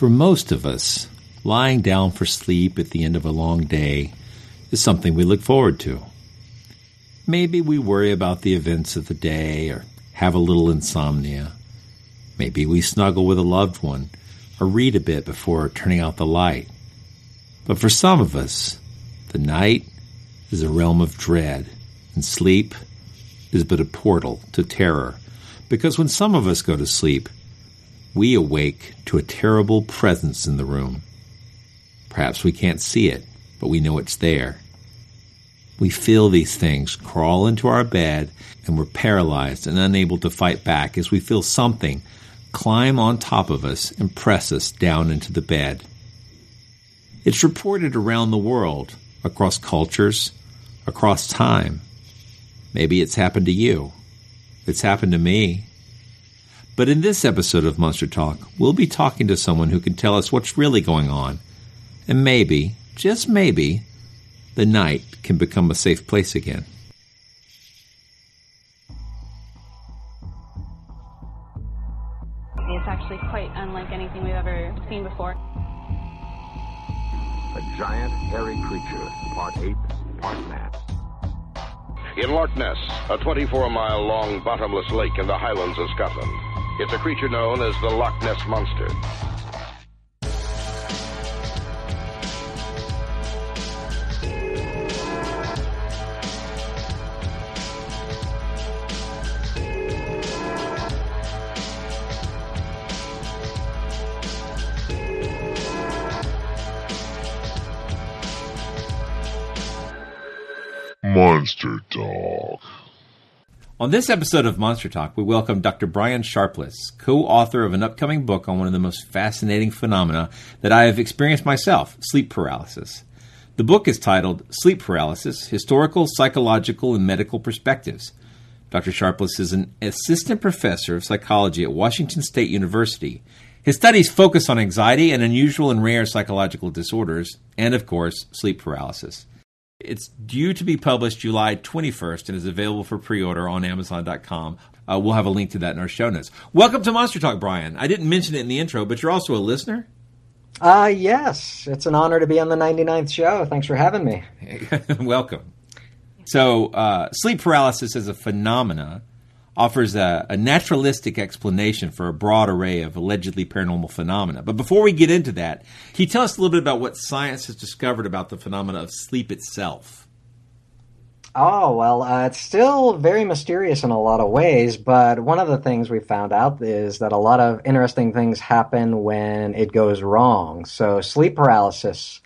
For most of us, lying down for sleep at the end of a long day is something we look forward to. Maybe we worry about the events of the day or have a little insomnia. Maybe we snuggle with a loved one or read a bit before turning out the light. But for some of us, the night is a realm of dread, and sleep is but a portal to terror. Because when some of us go to sleep, we awake to a terrible presence in the room. Perhaps we can't see it, but we know it's there. We feel these things crawl into our bed, and we're paralyzed and unable to fight back as we feel something climb on top of us and press us down into the bed. It's reported around the world, across cultures, across time. Maybe it's happened to you. It's happened to me. But in this episode of Monster Talk, we'll be talking to someone who can tell us what's really going on. And maybe, just maybe, the night can become a safe place again. It's actually quite unlike anything we've ever seen before. A giant, hairy creature, part ape, part man. In Loch Ness, a 24 mile long bottomless lake in the highlands of Scotland. It's a creature known as the Loch Ness Monster. On this episode of Monster Talk, we welcome Dr. Brian Sharpless, co author of an upcoming book on one of the most fascinating phenomena that I have experienced myself sleep paralysis. The book is titled Sleep Paralysis Historical, Psychological, and Medical Perspectives. Dr. Sharpless is an assistant professor of psychology at Washington State University. His studies focus on anxiety and unusual and rare psychological disorders, and of course, sleep paralysis. It's due to be published July 21st and is available for pre order on Amazon.com. Uh, we'll have a link to that in our show notes. Welcome to Monster Talk, Brian. I didn't mention it in the intro, but you're also a listener. Uh, yes. It's an honor to be on the 99th show. Thanks for having me. Welcome. So, uh, sleep paralysis is a phenomena offers a, a, naturalistic explanation for a broad array of allegedly paranormal phenomena. But before we get into that, can you tell us a little bit about what science has discovered about the phenomena of sleep itself? Oh, well, uh, it's still very mysterious in a lot of ways, but one of the things we found out is that a lot of interesting things happen when it goes wrong. So, sleep paralysis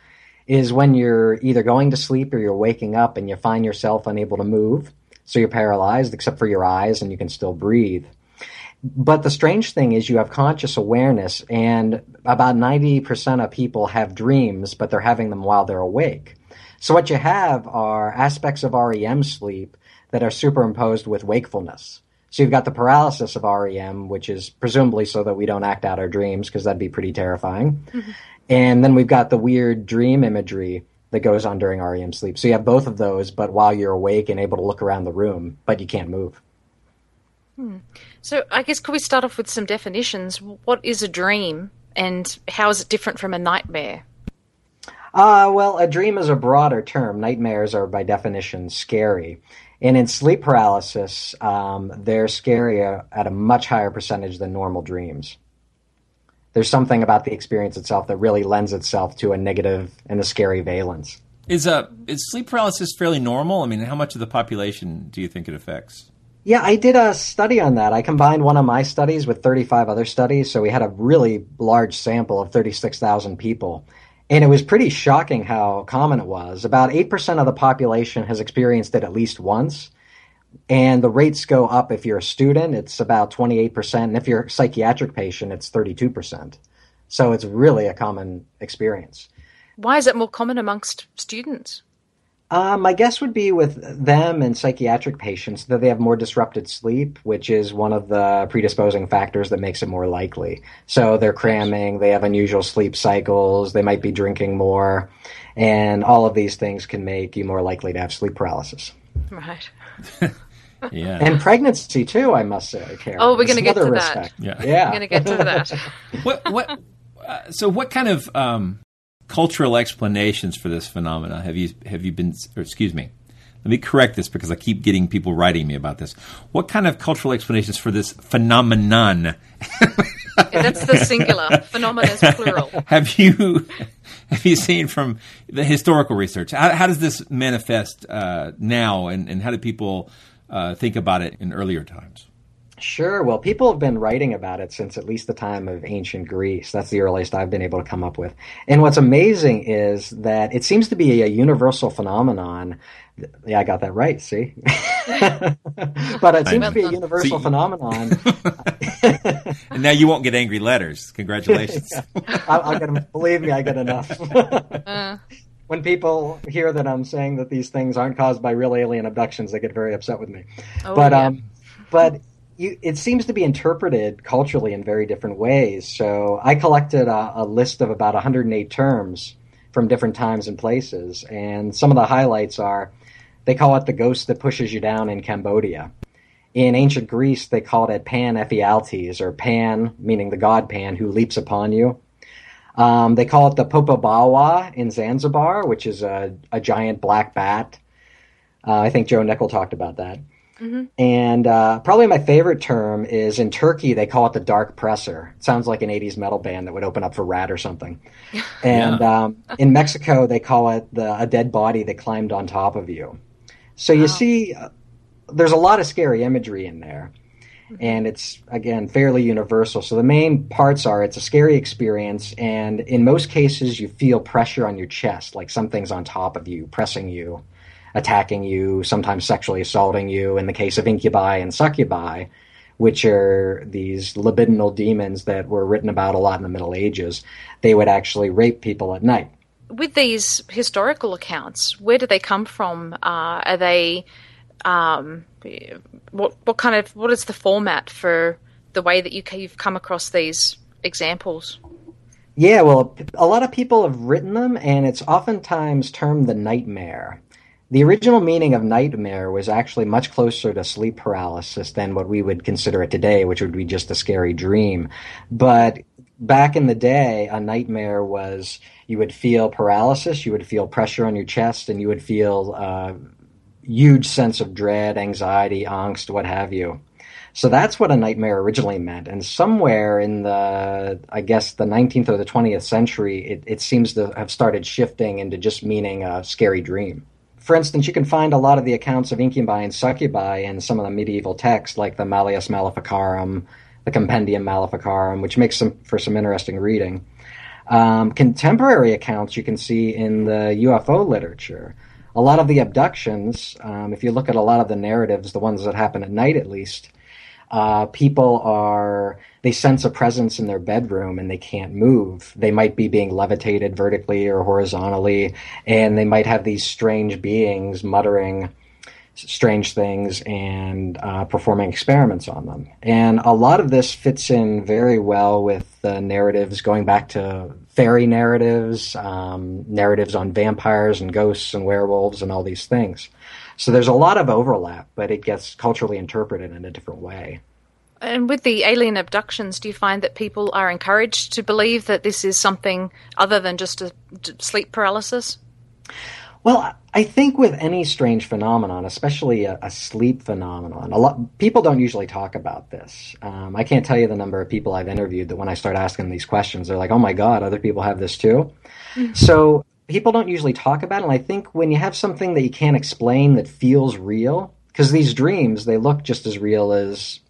is when you're either going to sleep or you're waking up and you find yourself unable to move. So you're paralyzed except for your eyes and you can still breathe. But the strange thing is you have conscious awareness and about 90% of people have dreams, but they're having them while they're awake. So what you have are aspects of REM sleep that are superimposed with wakefulness. So you've got the paralysis of REM, which is presumably so that we don't act out our dreams, because that'd be pretty terrifying. Mm-hmm. And then we've got the weird dream imagery that goes on during REM sleep. So you have both of those, but while you're awake and able to look around the room, but you can't move. Hmm. So I guess could we start off with some definitions? What is a dream, and how is it different from a nightmare? Uh, well, a dream is a broader term. Nightmares are by definition scary. And in sleep paralysis, um, they're scarier at a much higher percentage than normal dreams. There's something about the experience itself that really lends itself to a negative and a scary valence. Is uh is sleep paralysis fairly normal? I mean, how much of the population do you think it affects? Yeah, I did a study on that. I combined one of my studies with 35 other studies, so we had a really large sample of 36,000 people. And it was pretty shocking how common it was. About 8% of the population has experienced it at least once. And the rates go up if you're a student, it's about 28%. And if you're a psychiatric patient, it's 32%. So it's really a common experience. Why is it more common amongst students? Uh, my guess would be with them and psychiatric patients that they have more disrupted sleep, which is one of the predisposing factors that makes it more likely. So they're cramming, they have unusual sleep cycles, they might be drinking more, and all of these things can make you more likely to have sleep paralysis. Right. yeah. And pregnancy too, I must say, Karen. Oh, we're going to get to risk that. factor. Yeah. Yeah. We're going to get to that. what what uh, so what kind of um, cultural explanations for this phenomena have you have you been or excuse me let me correct this because I keep getting people writing me about this. What kind of cultural explanations for this phenomenon That's the singular. Phenomenon is plural. have you have you seen from the historical research? How, how does this manifest uh, now, and, and how do people uh, think about it in earlier times? Sure. Well, people have been writing about it since at least the time of ancient Greece. That's the earliest I've been able to come up with. And what's amazing is that it seems to be a universal phenomenon. Yeah, I got that right. See, but it seems to be a universal See- phenomenon. And now you won't get angry letters. Congratulations. I, I get, believe me, I get enough. When people hear that I'm saying that these things aren't caused by real alien abductions, they get very upset with me. Oh, but yeah. um, but you, it seems to be interpreted culturally in very different ways. So I collected a, a list of about 108 terms from different times and places, and some of the highlights are they call it the ghost that pushes you down in Cambodia. In ancient Greece, they called it Pan Ephialtes, or Pan, meaning the god Pan, who leaps upon you. Um, they call it the Popobawa in Zanzibar, which is a, a giant black bat. Uh, I think Joe Nickell talked about that. And uh, probably my favorite term is in Turkey, they call it the Dark Presser. It sounds like an 80s metal band that would open up for Ratt or something. And um, in Mexico, they call it the, a dead body that climbed on top of you. So you see, uh, there's a lot of scary imagery in there. And it's, again, fairly universal. So the main parts are it's a scary experience. And in most cases, you feel pressure on your chest, like something's on top of you, pressing you attacking you, sometimes sexually assaulting you. In the case of incubi and succubi, which are these libidinal demons that were written about a lot in the Middle Ages, they would actually rape people at night. With these historical accounts, where do they come from? Uh, are they um, what what kind of what is the format for the way that you you've come across these examples? Yeah, well, a lot of people have written them, and it's oftentimes termed the nightmare. The original meaning of nightmare was actually much closer to sleep paralysis than what we would consider it today, which would be just a scary dream. But back in the day, a nightmare was you would feel paralysis, you would feel pressure on your chest, and you would feel a huge sense of dread, anxiety, angst, what have you. So that's what a nightmare originally meant. And somewhere in the, I guess, the 19th or the 20th century, it, it seems to have started shifting into just meaning a scary dream. For instance, you can find a lot of the accounts of incubi and succubi in some of the medieval texts, like the Malleus Maleficarum, the Compendium Maleficarum, which makes some, for some interesting reading. Um, contemporary accounts you can see in the UFO literature. A lot of the abductions, um, if you look at a lot of the narratives, the ones that happen at night at least, uh, people are they sense a presence in their bedroom and they can't move. They might be being levitated vertically or horizontally, and they might have these strange beings muttering strange things and uh, performing experiments on them. And a lot of this fits in very well with the narratives going back to fairy narratives, um, narratives on vampires and ghosts and werewolves and all these things. So there's a lot of overlap, but it gets culturally interpreted in a different way. And with the alien abductions, do you find that people are encouraged to believe that this is something other than just a sleep paralysis? Well, I think with any strange phenomenon, especially a, a sleep phenomenon, a lot people don't usually talk about this. Um, I can't tell you the number of people I've interviewed that when I start asking these questions, they're like, "Oh my god, other people have this too." Mm-hmm. So people don't usually talk about it. And I think when you have something that you can't explain that feels real, because these dreams they look just as real as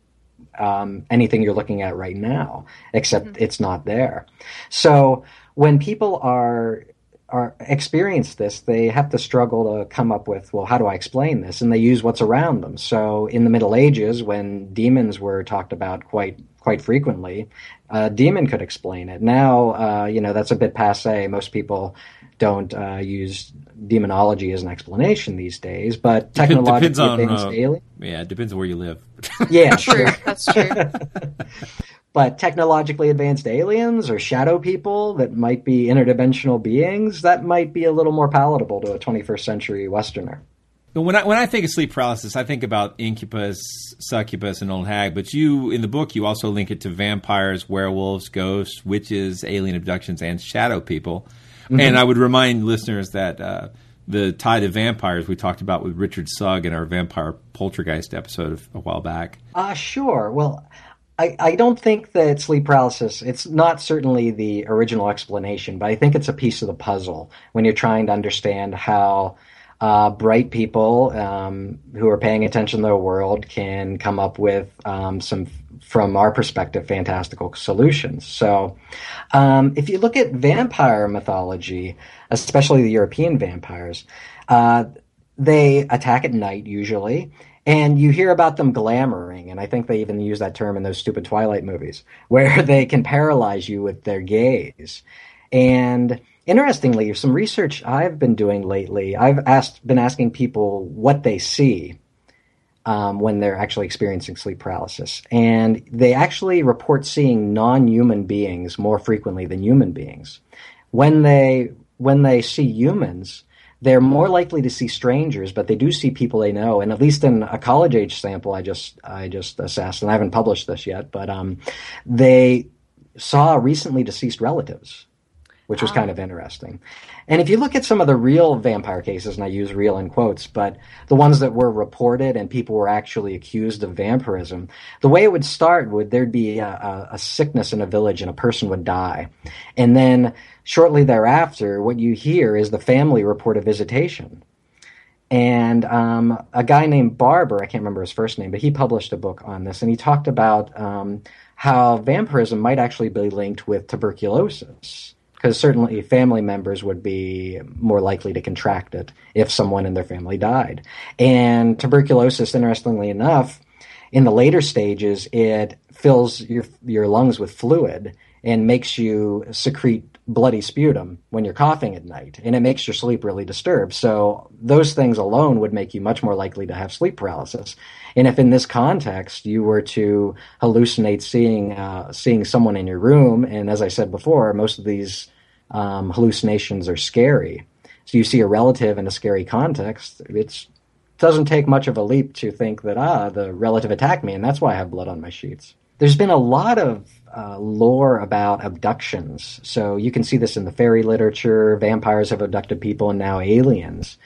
um, anything you're looking at right now, except mm-hmm. it's not there. So when people are are experience this, they have to struggle to come up with, well, how do I explain this? And they use what's around them. So in the Middle Ages, when demons were talked about quite quite frequently, a demon could explain it. Now, uh, you know, that's a bit passe. Most people don't uh, use demonology as an explanation these days, but technologically on, advanced uh, alien. Yeah, it depends on where you live. yeah, true. That's true. but technologically advanced aliens or shadow people that might be interdimensional beings, that might be a little more palatable to a 21st century Westerner. When I when I think of sleep paralysis, I think about incubus, succubus, and old hag. But you, in the book, you also link it to vampires, werewolves, ghosts, witches, alien abductions, and shadow people. Mm-hmm. And I would remind listeners that uh, the Tide of Vampires we talked about with Richard Sugg in our Vampire Poltergeist episode a while back. Ah, uh, sure. Well, I, I don't think that sleep paralysis, it's not certainly the original explanation, but I think it's a piece of the puzzle when you're trying to understand how uh, bright people um, who are paying attention to the world can come up with um, some from our perspective, fantastical solutions. So, um, if you look at vampire mythology, especially the European vampires, uh, they attack at night usually, and you hear about them glamoring, and I think they even use that term in those stupid Twilight movies, where they can paralyze you with their gaze. And interestingly, some research I've been doing lately, I've asked, been asking people what they see um, when they're actually experiencing sleep paralysis. And they actually report seeing non-human beings more frequently than human beings. When they when they see humans, they're more likely to see strangers, but they do see people they know. And at least in a college age sample, I just I just assessed, and I haven't published this yet, but um, they saw recently deceased relatives, which was kind of interesting. And if you look at some of the real vampire cases, and I use real in quotes, but the ones that were reported and people were actually accused of vampirism, the way it would start would there'd be a, a sickness in a village and a person would die. And then shortly thereafter, what you hear is the family report a visitation. And um, a guy named Barber, I can't remember his first name, but he published a book on this, and he talked about um, how vampirism might actually be linked with tuberculosis because certainly family members would be more likely to contract it if someone in their family died. And tuberculosis, interestingly enough, in the later stages, it fills your your lungs with fluid and makes you secrete bloody sputum when you're coughing at night, and it makes your sleep really disturbed. So those things alone would make you much more likely to have sleep paralysis. And if in this context you were to hallucinate seeing uh, seeing someone in your room, and as I said before, most of these um, hallucinations are scary. So you see a relative in a scary context, it doesn't take much of a leap to think that, ah, the relative attacked me, and that's why I have blood on my sheets. There's been a lot of uh, lore about abductions. So you can see this in the fairy literature. Vampires have abducted people, and now aliens.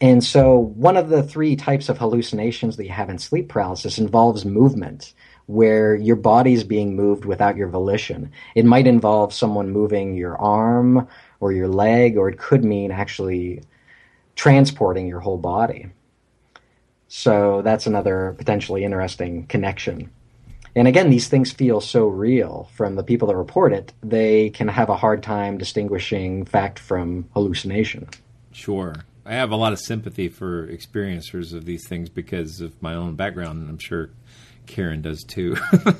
And so, one of the three types of hallucinations that you have in sleep paralysis involves movement where your body is being moved without your volition. It might involve someone moving your arm or your leg, or it could mean actually transporting your whole body. So that's another potentially interesting connection. And again, these things feel so real from the people that report it, they can have a hard time distinguishing fact from hallucination. Sure. I have a lot of sympathy for experiencers of these things because of my own background, and I'm sure Karen does too. um,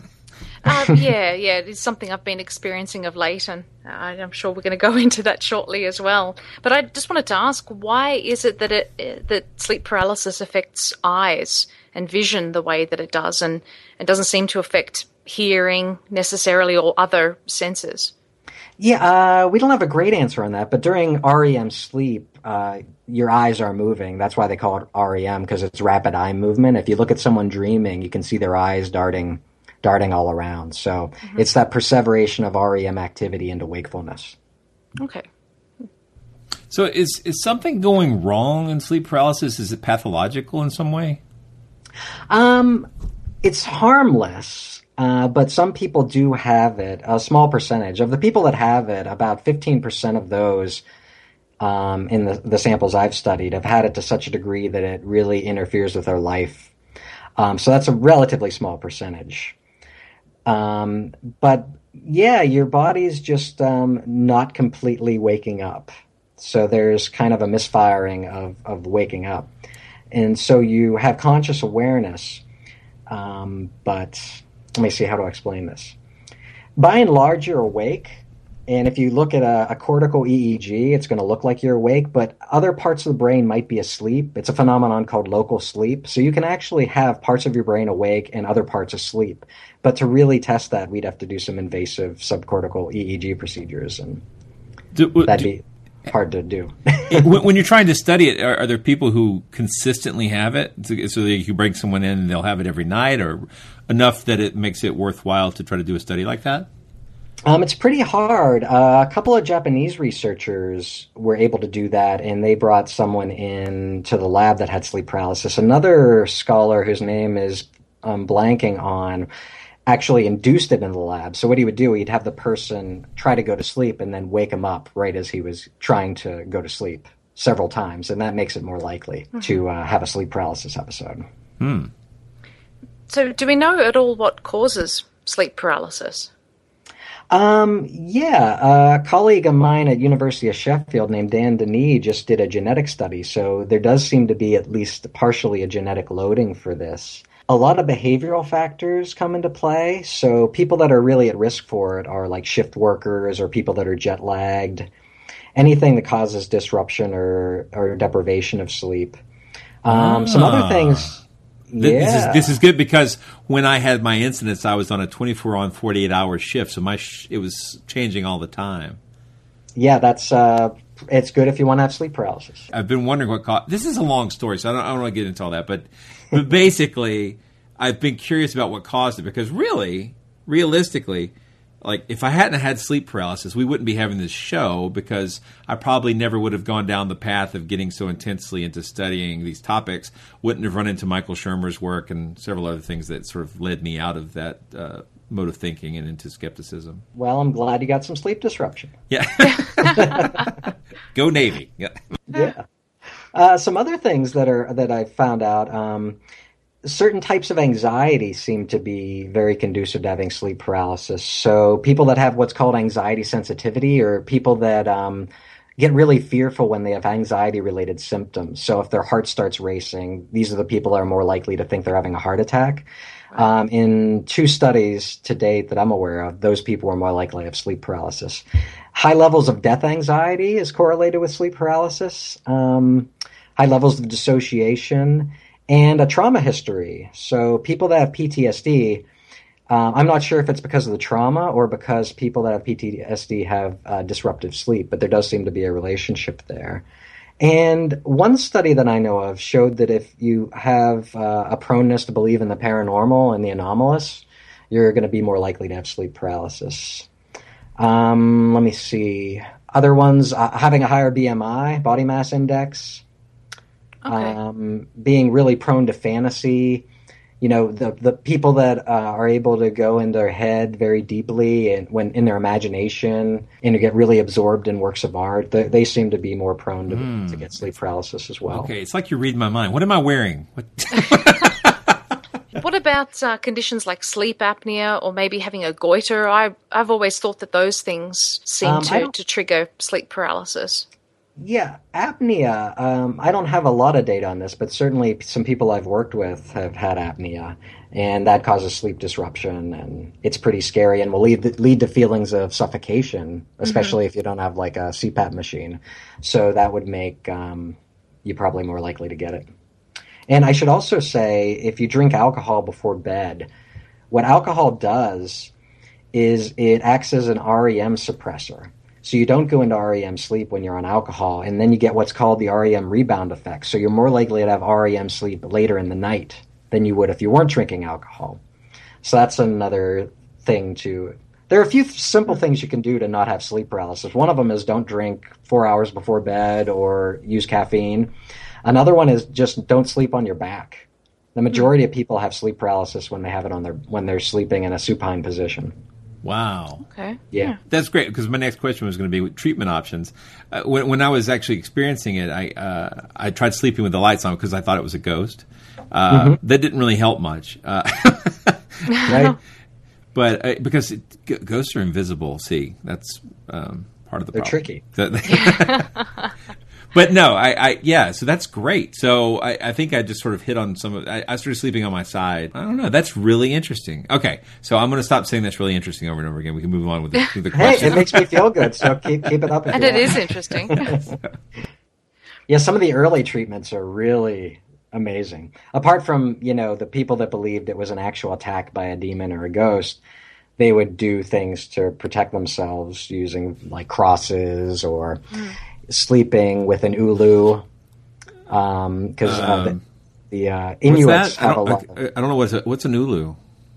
yeah, yeah, it's something I've been experiencing of late, and I'm sure we're going to go into that shortly as well. But I just wanted to ask, why is it that it that sleep paralysis affects eyes and vision the way that it does, and it doesn't seem to affect hearing necessarily or other senses? Yeah, uh, we don't have a great answer on that, but during REM sleep, uh, your eyes are moving. That's why they call it REM because it's rapid eye movement. If you look at someone dreaming, you can see their eyes darting, darting all around. So mm-hmm. it's that perseveration of REM activity into wakefulness. Okay. So is is something going wrong in sleep paralysis? Is it pathological in some way? Um, it's harmless, uh, but some people do have it. A small percentage of the people that have it, about fifteen percent of those um, in the, the samples I've studied have had it to such a degree that it really interferes with their life. Um, so that's a relatively small percentage. Um, but yeah, your body's just um, not completely waking up. So there's kind of a misfiring of, of waking up. And so you have conscious awareness. Um, but let me see how to explain this. By and large, you're awake. And if you look at a, a cortical EEG, it's going to look like you're awake, but other parts of the brain might be asleep. It's a phenomenon called local sleep. So you can actually have parts of your brain awake and other parts asleep. But to really test that, we'd have to do some invasive subcortical EEG procedures, and do, that'd do, be hard to do. when you're trying to study it, are, are, there people who consistently have it? So that you bring someone in and they'll have it every night, or enough that it makes it worthwhile to try to do a study like that? Um, it's pretty hard. Uh, a couple of Japanese researchers were able to do that, and they brought someone in to the lab that had sleep paralysis. Another scholar whose name is um, blanking on actually induced it in the lab. So what he would do, he'd have the person try to go to sleep and then wake him up right as he was trying to go to sleep several times, and that makes it more likely mm-hmm. to uh, have a sleep paralysis episode. Hmm. So, do we know at all what causes sleep paralysis? Um, yeah, a colleague of mine at University of Sheffield named Dan Denis just did a genetic study, so there does seem to be at least partially a genetic loading for this. A lot of behavioral factors come into play, so people that are really at risk for it are like shift workers or people that are jet lagged, anything that causes disruption or, or deprivation of sleep. Um, Some other ah. things yeah. This is this is good because when I had my incidents, I was on a 24 on 48 hour shift, so my sh- it was changing all the time. Yeah, that's uh, it's good if you want to have sleep paralysis. I've been wondering what caused. This is a long story, so I don't, I don't want to get into all that. But but basically, I've been curious about what caused it because really, realistically, like if I hadn't had sleep paralysis, we wouldn't be having this show because I probably never would have gone down the path of getting so intensely into studying these topics. Wouldn't have run into Michael Shermer's work and several other things that sort of led me out of that uh, mode of thinking and into skepticism. Well, I'm glad you got some sleep disruption. Yeah. Go Navy. Yeah. Yeah. Uh, some other things that are that I found out. Um, certain types of anxiety seem to be very conducive to having sleep paralysis. So people that have what's called anxiety sensitivity, or people that um, get really fearful when they have anxiety related symptoms. So if their heart starts racing, these are the people that are more likely to think they're having a heart attack. Um, in two studies to date that I'm aware of, those people were more likely to have sleep paralysis. High levels of death anxiety is correlated with sleep paralysis. Um, high levels of dissociation and a trauma history. So people that have PTSD, um, I'm not sure if it's because of the trauma or because people that have PTSD have uh, disruptive sleep, but there does seem to be a relationship there. And one study that I know of showed that if you have uh, a proneness to believe in the paranormal and the anomalous, you're going to be more likely to have sleep paralysis. Um, let me see. Other ones, uh, having a higher BMI, body mass index, Okay. Um, being really prone to fantasy. You know, the the people that uh, are able to go in their head very deeply and when in their imagination and to get really absorbed in works of art, they, they seem to be more prone to, mm. to get sleep paralysis as well. Okay, it's like you read my mind. What am I wearing? What, what about uh, conditions like sleep apnea or maybe having a goiter? I, I've always thought that those things seem um, to, to trigger sleep paralysis. Yeah, apnea. Um, I don't have a lot of data on this, but certainly some people I've worked with have had apnea, and that causes sleep disruption, and it's pretty scary, and will lead lead to feelings of suffocation, especially mm-hmm. if you don't have like a CPAP machine. So that would make um, you probably more likely to get it. And I should also say, if you drink alcohol before bed, what alcohol does is it acts as an REM suppressor. So you don't go into REM sleep when you're on alcohol, and then you get what's called the REM rebound effect. So you're more likely to have REM sleep later in the night than you would if you weren't drinking alcohol. So that's another thing to There are a few simple hmm. things you can do to not have sleep paralysis. One of them is don't drink four hours before bed or use caffeine. Another one is just don't sleep on your back. The hmm. majority of people have sleep paralysis when they have it on their when they're sleeping in a supine position. Wow. Okay. Yeah. That's great because my next question was going to be with treatment options. Uh, when, when I was actually experiencing it, I uh, I tried sleeping with the lights on because I thought it was a ghost. Uh, Mm-hmm. That didn't really help much. Uh, Right? but uh, because it, g- ghosts are invisible. See, that's um, part of the They're problem. tricky. That- but no, I, I yeah. So that's great. So I, I think I just sort of hit on some of. I, I started sleeping on my side. I don't know. That's really interesting. Okay, so I'm going to stop saying that's really interesting over and over again. We can move on with the, with the Hey, question. it makes me feel good, so keep keep it up. And you it want. is interesting. Yeah, some of the early treatments are really amazing. Apart from, you know, the people that believed it was an actual attack by a demon or a ghost, they would do things to protect themselves using like crosses or mm. Sleeping with an ulu. Because uh, the, the uh, Inuits? I have a don't, lot. I, I don't know what's a, what's an ulu.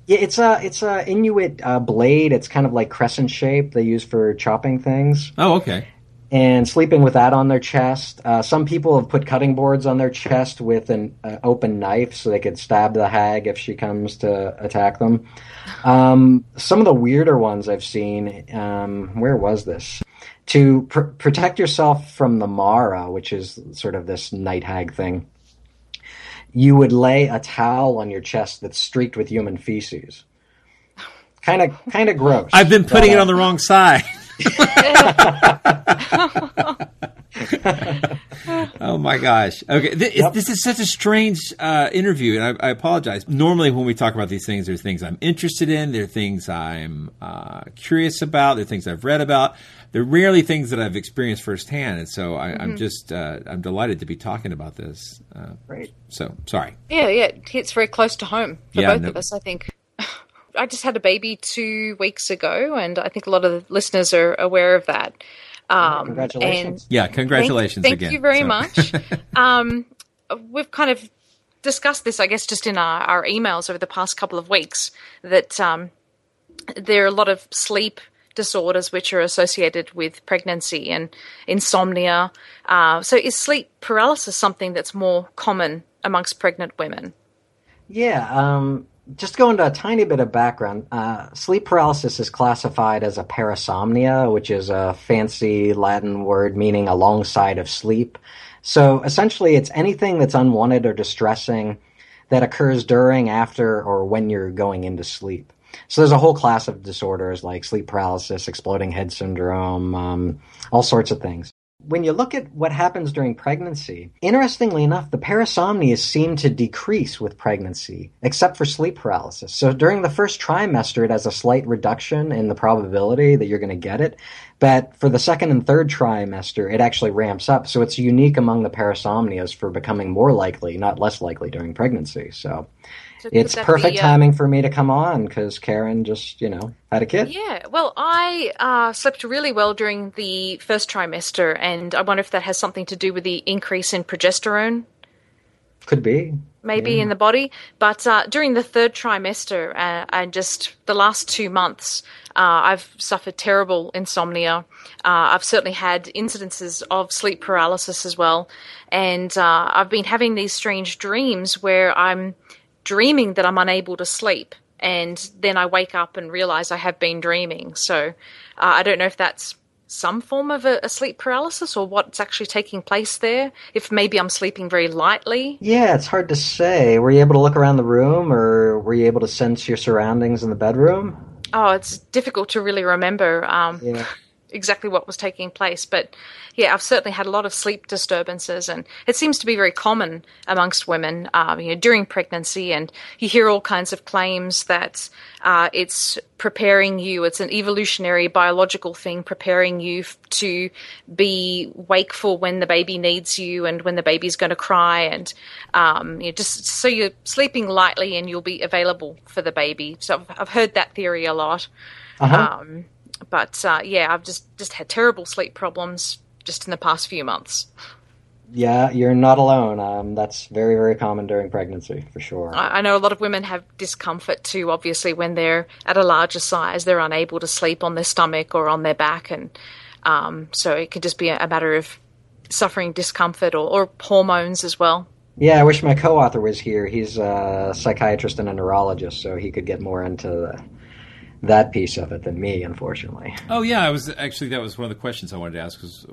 Yeah, it's a it's a Inuit uh, blade. It's kind of like crescent shape they use for chopping things. Oh, okay. and sleeping with that on their chest. Uh, some people have put cutting boards on their chest with an uh, open knife so they could stab the hag if she comes to attack them. Um, some of the weirder ones I've seen, um, where was this? To pr- protect yourself from the Mara, which is sort of this night hag thing, you would lay a towel on your chest that's streaked with human feces. Kind of, kind of gross. I've been putting But, it on the wrong side. oh my gosh. Okay. Th- Yep. This is such a strange uh, interview, and I, I apologize. Normally, when we talk about these things, there's things I'm interested in, there are things I'm uh, curious about, there are things I've read about. They're rarely things that I've experienced firsthand, and so I, I'm just uh, I'm delighted to be talking about this. Uh, Great. so sorry. Yeah, yeah, it hits very close to home for Yeah, both no- of us, I think. I just had a baby two weeks ago, and I think a lot of the listeners are aware of that. Um, Congratulations. Yeah, congratulations thank, again. Thank you very So- much. um, we've kind of discussed this, I guess, just in our, our emails over the past couple of weeks, that um, there are a lot of sleep disorders which are associated with pregnancy and insomnia. Uh, so, is sleep paralysis something that's more common amongst pregnant women? Yeah, um, just go into a tiny bit of background. Uh, sleep paralysis is classified as a parasomnia, which is a fancy Latin word meaning alongside of sleep. So essentially, it's anything that's unwanted or distressing that occurs during, after, or when you're going into sleep. So there's a whole class of disorders like sleep paralysis, exploding head syndrome, um, all sorts of things. When you look at what happens during pregnancy, interestingly enough, the parasomnias seem to decrease with pregnancy, except for sleep paralysis. So during the first trimester, it has a slight reduction in the probability that you're going to get it. But for the second and third trimester, it actually ramps up. So it's unique among the parasomnias for becoming more likely, not less likely during pregnancy. So it's perfect be, timing for me to come on because Karen just, you know, had a kid. Yeah, well, I uh, slept really well during the first trimester, and I wonder if that has something to do with the increase in progesterone, Could be. maybe in the body. But uh, during the third trimester, uh, and just the last two months, uh, I've suffered terrible insomnia. Uh, I've certainly had incidences of sleep paralysis as well, and uh, I've been having these strange dreams where I'm dreaming that I'm unable to sleep. And then I wake up and realize I have been dreaming. So uh, I don't know if that's some form of a, a sleep paralysis or what's actually taking place there. If maybe I'm sleeping very lightly. Yeah, it's hard to say. Were you able to look around the room or were you able to sense your surroundings in the bedroom? Oh, it's difficult to really remember um, Yeah. Exactly what was taking place. But yeah, I've certainly had a lot of sleep disturbances, and it seems to be very common amongst women um, you know, during pregnancy. And you hear all kinds of claims that uh, it's preparing you, it's an evolutionary biological thing, preparing you f- to be wakeful when the baby needs you and when the baby's going to cry, and um, you know, just so you're sleeping lightly and you'll be available for the baby. So I've, I've heard that theory a lot. Uh-huh. Um, but uh, yeah, I've just just had terrible sleep problems just in the past few months. yeah, you're not alone. Um, that's very, very common during pregnancy, for sure. I, I know a lot of women have discomfort too. Obviously, when they're at a larger size, they're unable to sleep on their stomach or on their back, and um, so it could just be a, a matter of suffering discomfort or, or hormones as well. Yeah, I wish my co-author was here. He's a psychiatrist and a neurologist, so he could get more into the, that piece of it than me, unfortunately. Oh yeah, I was actually that was one of the questions I wanted to ask. Was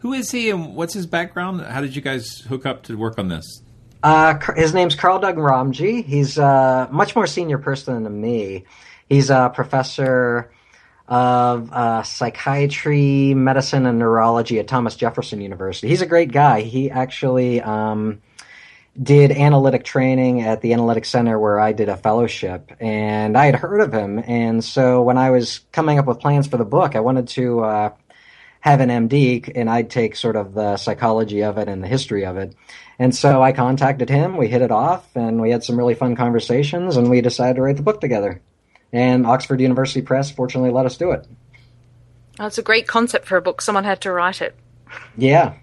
who is he and what's his background? How did you guys hook up to work on this? Uh, his name's Karl Doghramji. He's a much more senior person than me. He's a professor of uh, psychiatry, medicine, and neurology at Thomas Jefferson University. He's a great guy. He actually. Um, did analytic training at the analytic center where I did a fellowship, and I had heard of him. And so when I was coming up with plans for the book, I wanted to uh, have an MD, and I'd take sort of the psychology of it and the history of it. And so I contacted him. We hit it off, and we had some really fun conversations, and we decided to write the book together. And Oxford University Press fortunately let us do it. That's a great concept for a book. Someone had to write it. Yeah.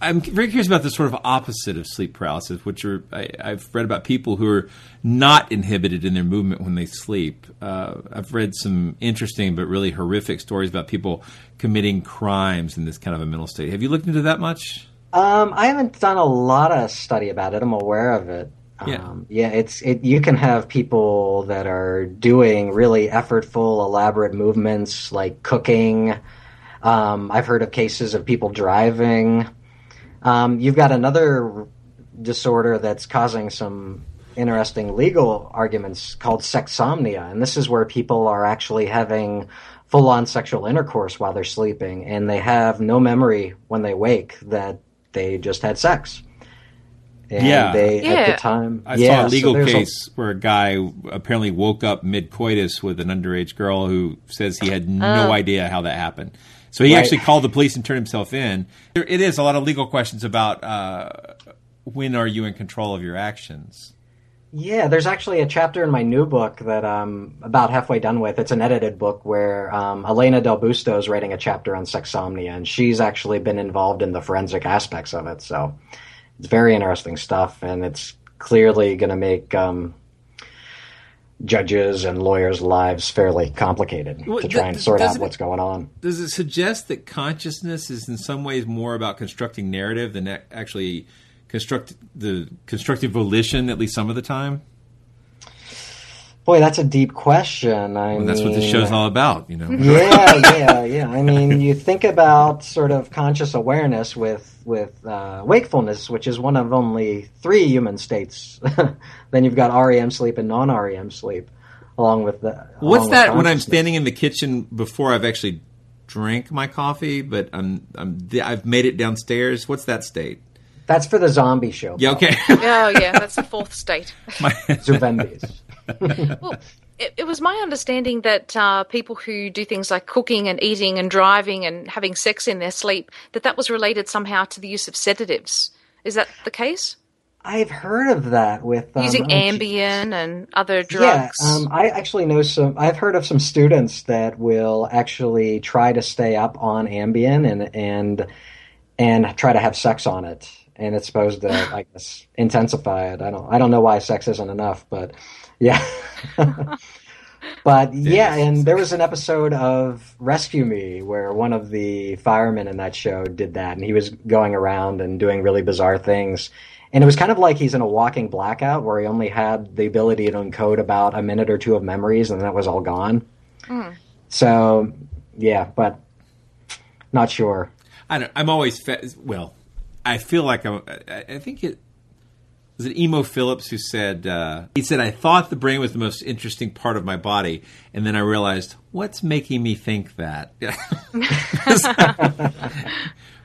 I'm very curious about the sort of opposite of sleep paralysis, which are I, have read about people who are not inhibited in their movement when they sleep. Uh, I've read some interesting but really horrific stories about people committing crimes in this kind of a mental state. Have you looked into that much? Um, I haven't done a lot of study about it. I'm aware of it. Yeah. Um, yeah, it's it. You can have people that are doing really effortful, elaborate movements like cooking. Um, I've heard of cases of people driving. Um, you've got another disorder that's causing some interesting legal arguments called sexsomnia, and this is where people are actually having full-on sexual intercourse while they're sleeping, and they have no memory when they wake that they just had sex. And yeah, they yeah. at the time. I yeah, saw a legal so case a, where a guy apparently woke up mid coitus with an underage girl who says he had no Oh. idea how that happened. So he Right. actually called the police and turned himself in. There, it is a lot of legal questions about uh, when are you in control of your actions. Yeah, there's actually a chapter in my new book that I'm about halfway done with. It's an edited book where um, Elena Del Busto is writing a chapter on sexsomnia, and she's actually been involved in the forensic aspects of it. So it's very interesting stuff, and it's clearly going to make um, judges and lawyers' lives fairly complicated Well, to try and sort out what's going on. Does it suggest that consciousness is in some ways more about constructing narrative than actually construct the constructive volition, at least some of the time? Boy, that's a deep question. I Well, that's what this show's all about, you know. yeah, yeah, yeah. I mean, you think about sort of conscious awareness with with uh, wakefulness, which is one of only three human states. then you've got REM sleep and non REM sleep, along with the. What's with that when I'm standing in the kitchen before I've actually drank my coffee, but I'm, I'm I've made it downstairs? What's that state? That's for the zombie show. Yeah, okay. oh yeah, that's the fourth state. Zubembis. well, it, it was my understanding that uh, people who do things like cooking and eating and driving and having sex in their sleep that that was related somehow to the use of sedatives. Is that the case? I've heard of that with um, Using oh, Ambien and other drugs. Yeah, um, I actually know some. I've heard of some students that will actually try to stay up on Ambien and and and try to have sex on it, and it's supposed to, I guess, intensify it. I don't. I don't know why sex isn't enough, but yeah. but yeah, and there was an episode of Rescue Me where one of the firemen in that show did that, and he was going around and doing really bizarre things. And it was kind of like he's in a walking blackout where he only had the ability to encode about a minute or two of memories and that was all gone. Mm. So, yeah, but not sure. I don't, I'm always fa- well. I feel like I'm, I, I think it was it Emo Phillips who said uh, he said I thought the brain was the most interesting part of my body, and then I realized what's making me think that.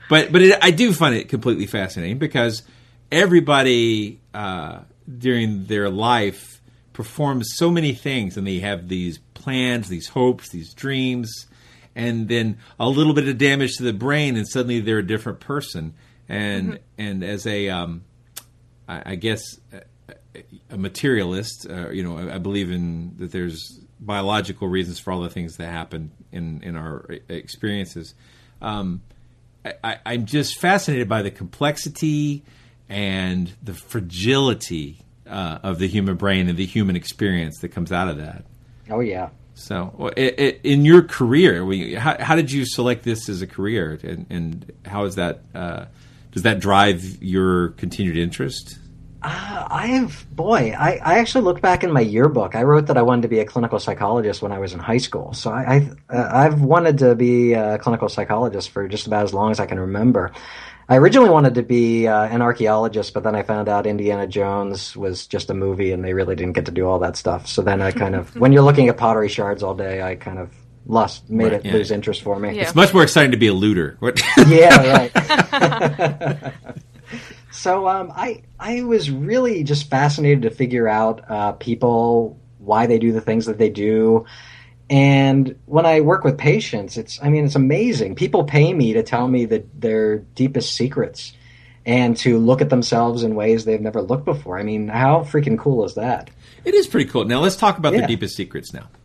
but but it, I do find it completely fascinating because everybody uh, during their life performs so many things, and they have these plans, these hopes, these dreams, and then a little bit of damage to the brain, and suddenly they're a different person. And and as a um, I, I guess a, a materialist, uh, you know, I, I believe in that there's biological reasons for all the things that happen in in our experiences. Um, I, I'm just fascinated by the complexity and the fragility uh, of the human brain and the human experience that comes out of that. Oh yeah. So, it, it, in your career, we, how, how, did you select this as a career, and, and how is that? Uh, does that drive your continued interest? Uh, I have, boy, I, I actually look back in my yearbook. I wrote that I wanted to be a clinical psychologist when I was in high school. So I, I uh, I've wanted to be a clinical psychologist for just about as long as I can remember. I originally wanted to be uh, an archaeologist, but then I found out Indiana Jones was just a movie, and they really didn't get to do all that stuff. So then I kind of, when you're looking at pottery shards all day, I kind of lost, made right, it yeah. lose interest for me. Yeah. It's much more exciting to be a looter. yeah, right. so um, I I was really just fascinated to figure out uh, people why they do the things that they do. And when I work with patients, it's I mean it's amazing. People pay me to tell me that their deepest secrets and to look at themselves in ways they've never looked before. I mean, how freaking cool is that? It is pretty cool. Now let's talk about yeah. the deepest secrets now.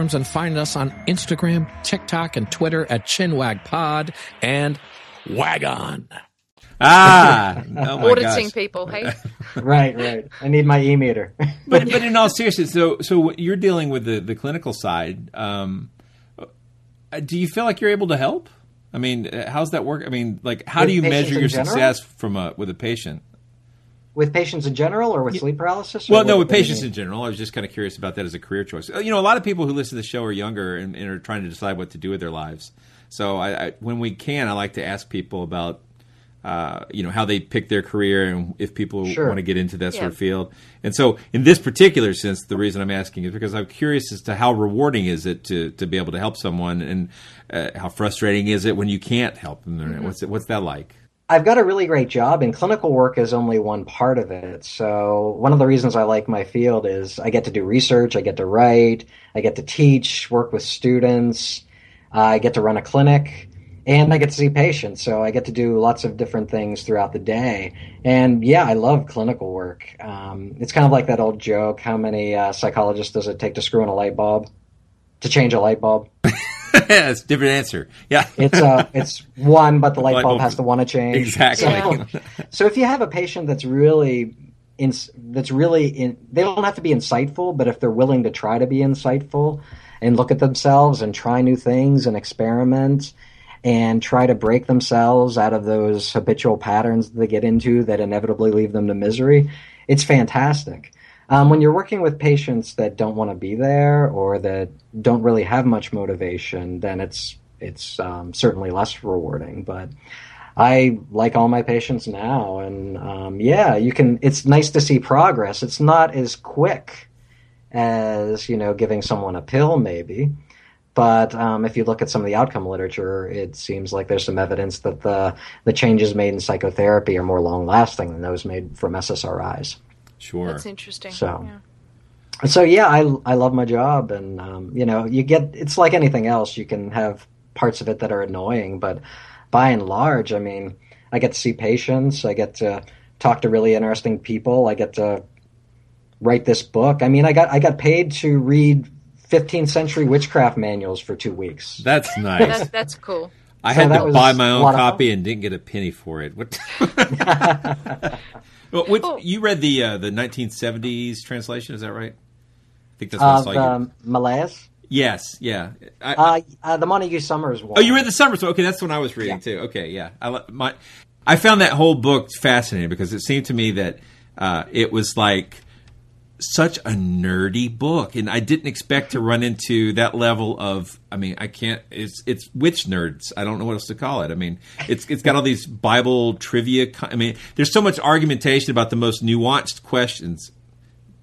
and find us on Instagram, TikTok, and Twitter at ChinwagPod and Wagon. Ah, oh auditing gosh. people, hey. right, right. I need my e meter. but but in all seriousness, so so you're dealing with the the clinical side. Um, do you feel like you're able to help? I mean, how's that work? I mean, like, how with do you measure your general? success from a with a patient? With patients in general or with sleep paralysis? Well, no, with patients in general. I was just kind of curious about that as a career choice. You know, a lot of people who listen to the show are younger and, and are trying to decide what to do with their lives. So I, I, when we can, I like to ask people about, uh, you know, how they pick their career and if people sure. want to get into that yeah. sort of field. And so in this particular sense, the reason I'm asking is because I'm curious as to how rewarding is it to, to be able to help someone and uh, how frustrating is it when you can't help them? Mm-hmm. What's, it, what's that like? I've got a really great job, and clinical work is only one part of it. So, one of the reasons I like my field is I get to do research, I get to write, I get to teach, work with students, uh, I get to run a clinic, and I get to see patients. So, I get to do lots of different things throughout the day. And yeah, I love clinical work. Um, it's kind of like that old joke how many uh, psychologists does it take to screw in a light bulb? To change a light bulb? it's a different answer. Yeah. it's uh it's one, but the light, light bulb, bulb, has to want to change. Exactly. So, so, if you have a patient that's really in, that's really in, they don't have to be insightful, but if they're willing to try to be insightful and look at themselves and try new things and experiment and try to break themselves out of those habitual patterns they get into that inevitably leave them to misery, it's fantastic. Um, when you're working with patients that don't want to be there or that don't really have much motivation, then it's it's um, certainly less rewarding. But I like all my patients now, and um, yeah, you can. It's nice to see progress. It's not as quick as you know giving someone a pill, maybe. But um, if you look at some of the outcome literature, it seems like there's some evidence that the the changes made in psychotherapy are more long lasting than those made from SSRIs. Sure, that's interesting. So, yeah. so yeah, I I love my job, and um, you know, you get it's like anything else. You can have parts of it that are annoying, but by and large, I mean, I get to see patients, I get to talk to really interesting people. I get to write this book. I mean, I got I got paid to read 15th century witchcraft manuals for two weeks. That's nice. That's, that's cool. I So had that to buy my own copy and didn't get a penny for it. Well, which, you read the uh, the 1970s translation? Is that right? I think that's what I Of saw you. um, Malleus. Yes, yeah. I, Uh, uh, the Montague Summers one. Oh, you read the Summers one? Okay, that's the one I was reading too. Okay, yeah. I my I found that whole book fascinating because it seemed to me that uh, it was like such a nerdy book, and I didn't expect to run into that level of. I mean, I can't. It's it's witch nerds. I don't know what else to call it. I mean, it's it's got all these Bible trivia. I mean, there's so much argumentation about the most nuanced questions.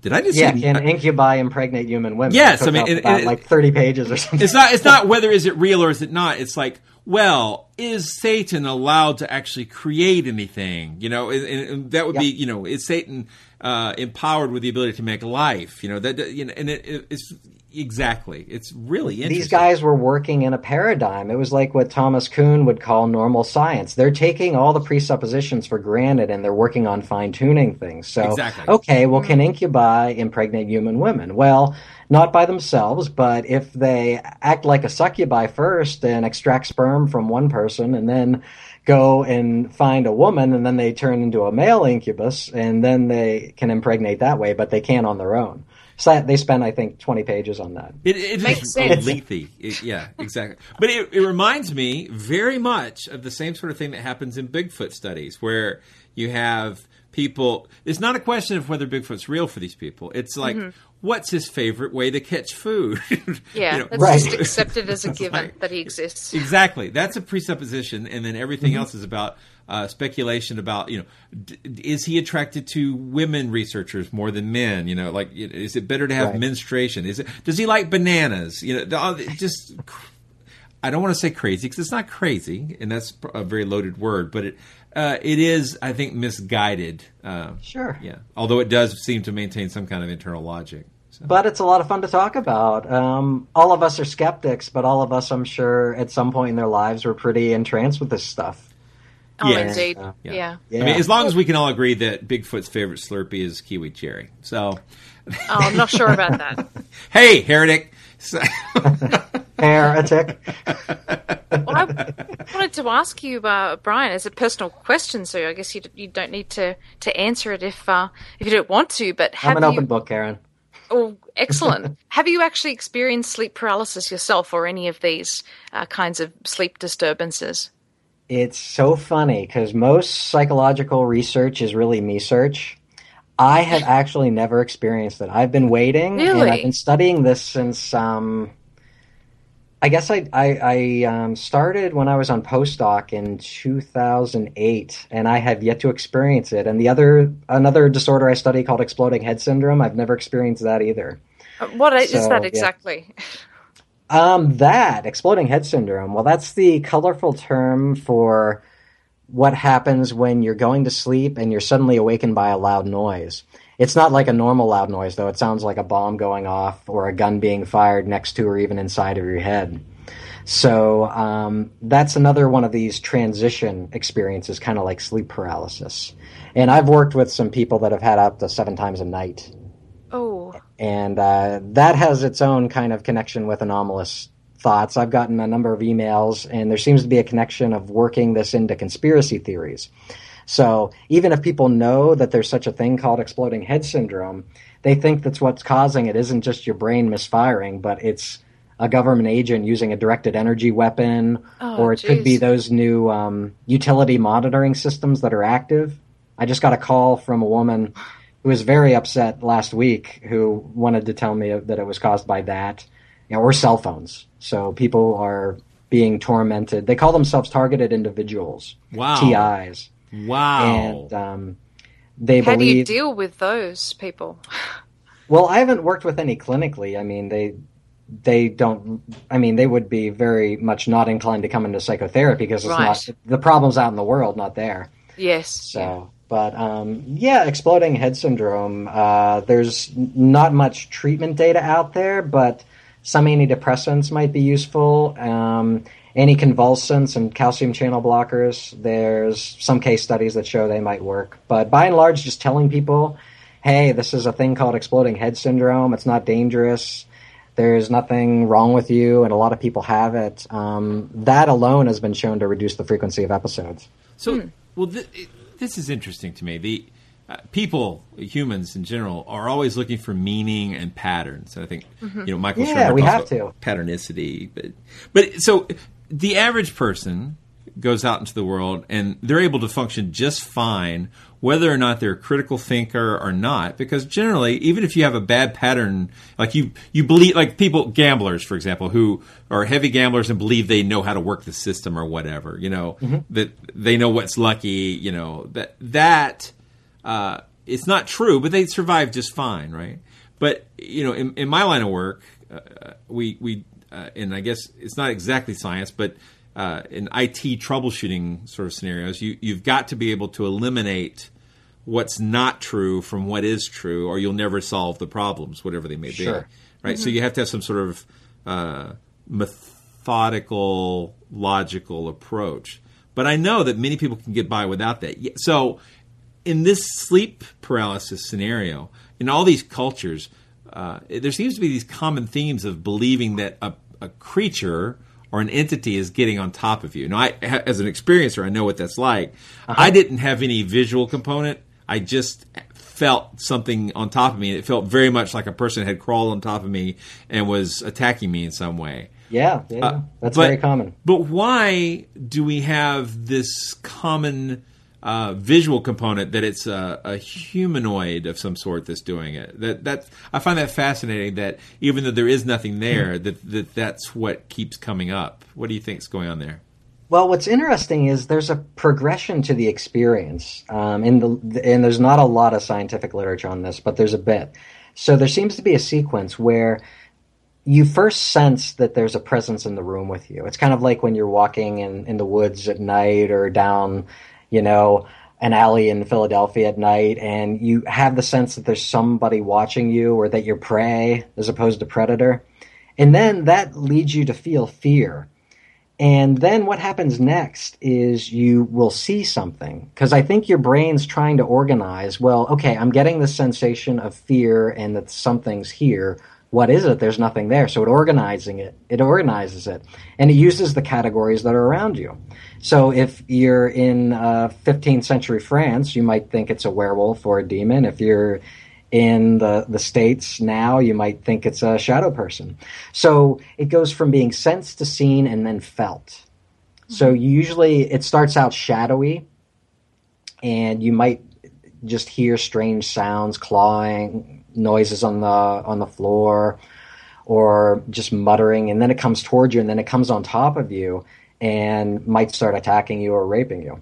Did I just Yeah, say? can incubi impregnate human women? Yes, I mean, it- about it- like 30 pages or something. It's not. It's not whether is it real or is it not. It's like, well, is Satan allowed to actually create anything? You know, and, and- and that would be, you know, is Satan uh, empowered with the ability to make life? You know, that you know, and it, it, it's exactly. It's really interesting. These guys were working in a paradigm. It was like what Thomas Kuhn would call normal science. They're taking all the presuppositions for granted and they're working on fine tuning things. So, Exactly. okay, well, can incubi impregnate human women? Well, not by themselves, but if they act like a succubi first and extract sperm from one person and then go and find a woman and then they turn into a male incubus and then they can impregnate that way, but they can't on their own. So they spend, I think, 20 pages on that. It, it Makes is sense. lengthy. It- yeah, exactly. But it, it reminds me very much of the same sort of thing that happens in Bigfoot studies, where you have people. It's not a question of whether Bigfoot's real for these people. It's like, Mhm. What's his favorite way to catch food? Yeah, You know, that's just accepted as a given like- that he exists. Exactly. That's a presupposition, and then everything Mhm. else is about uh, speculation about you know, d- is he attracted to women researchers more than men? You know, like is it better to have Right. menstruation? Is it does he like bananas? You know, just I don't want to say crazy because it's not crazy, and that's a very loaded word, but it uh, it is I think misguided. Uh, Sure. Yeah. Although it does seem to maintain some kind of internal logic. But it's a lot of fun to talk about. Um, all of us are skeptics, but all of us, I'm sure, at some point in their lives were pretty entranced with this stuff. Oh, Yes. indeed. Uh, yeah. I mean, as long as we can all agree that Bigfoot's favorite Slurpee is kiwi cherry. So, Oh, I'm not sure about that. hey, heretic. So- Heretic. Well, I wanted to ask you, uh, Brian, as a personal question, so I guess you, you don't need to, to answer it if uh, if you don't want to. But have I'm an you? open book, Karen. Oh, excellent. have you actually experienced sleep paralysis yourself, or any of these uh, kinds of sleep disturbances? It's so funny because most psychological research is really me search. I have actually never experienced it. I've been waiting, and Really? I've been studying this since. Um, I guess I I, I um, started when I was on postdoc in 2008, and I have yet to experience it. And the other another disorder I study called exploding head syndrome. I've never experienced that either. Uh, What is So, that yeah. exactly? Um, that exploding head syndrome. Well, that's the colorful term for what happens when you're going to sleep and you're suddenly awakened by a loud noise. It's not like a normal loud noise, though. It sounds like a bomb going off or a gun being fired next to or even inside of your head. So um, that's another one of these transition experiences, kind of like sleep paralysis. And I've worked with some people that have had up to seven times a night Oh, and uh, that has its own kind of connection with anomalous thoughts. I've gotten a number of emails, and there seems to be a connection of working this into conspiracy theories. So even if people know that there's such a thing called exploding head syndrome, they think that's what's causing it isn't just your brain misfiring, but it's a government agent using a directed energy weapon, Oh, or it could be those new um, utility monitoring systems that are active. I just got a call from a woman who was very upset last week who wanted to tell me that it was caused by that you know, or cell phones. So people are being tormented. They call themselves targeted individuals, Wow. TIs. Wow. And um, they how do you deal with those people? well, I haven't worked with any clinically. I mean, they they don't. I mean, they would be very much not inclined to come into psychotherapy because it's Right. not the problems out in the world, not there. Yes. So, but um, yeah, exploding head syndrome. Uh, there's not much treatment data out there, but some antidepressants might be useful. Um, anticonvulsants and calcium channel blockers. There's some case studies that show they might work, but by and large, just telling people, "Hey, this is a thing called exploding head syndrome. It's not dangerous. There's nothing wrong with you, and a lot of people have it." Um, that alone has been shown to reduce the frequency of episodes. So, well, th- this is interesting to me. The uh, people, humans in general, are always looking for meaning and patterns. And I think Mhm. you know Michael. Yeah, Sternberg we have to. patternicity, but but so the average person goes out into the world and they're able to function just fine whether or not they're a critical thinker or not because generally even if you have a bad pattern like you you believe like people gamblers for example who are heavy gamblers and believe they know how to work the system or whatever you know Mhm. that they know what's lucky you know that that uh, it's not true but they survive just fine right but you know in, in my line of work uh, we we uh, and I guess it's not exactly science, but uh, in IT troubleshooting sort of scenarios, you you've got to be able to eliminate what's not true from what is true, or you'll never solve the problems, whatever they may be. Right. So Mhm. you have to have some sort of uh, methodical, logical approach. But I know that many people can get by without that. So in this sleep paralysis scenario, in all these cultures, uh, there seems to be these common themes of believing that a, a creature or an entity is getting on top of you. Now, I, as an experiencer, I know what that's like. I didn't have any visual component. I just felt something on top of me. It felt very much like a person had crawled on top of me and was attacking me in some way. Yeah, yeah, Uh, that's but- very common. But why do we have this common uh, visual component that it's a, a humanoid of some sort that's doing it? That that I find that fascinating. That even though there is nothing there, that, that that's what keeps coming up. What do you think is going on there? Well, what's interesting is there's a progression to the experience, um, in the and there's not a lot of scientific literature on this, but there's a bit. So there seems to be a sequence where you first sense that there's a presence in the room with you. It's kind of like when you're walking in, in the woods at night or down, you know, an alley in Philadelphia at night, and you have the sense that there's somebody watching you or that you're prey as opposed to predator. And then that leads you to feel fear. And then what happens next is you will see something. Because I think your brain's trying to organize, well, okay, I'm getting the sensation of fear and that something's here. What is it? There's nothing there. So it organizing it. It organizes it. And it uses the categories that are around you. So if you're in uh, 15th century France, you might think it's a werewolf or a demon. If you're in the, the States now, you might think it's a shadow person. So it goes from being sensed to seen and then felt. So usually, it starts out shadowy, and you might just hear strange sounds, clawing noises on the on the floor, or just muttering, and then it comes towards you, and then it comes on top of you, and might start attacking you or raping you.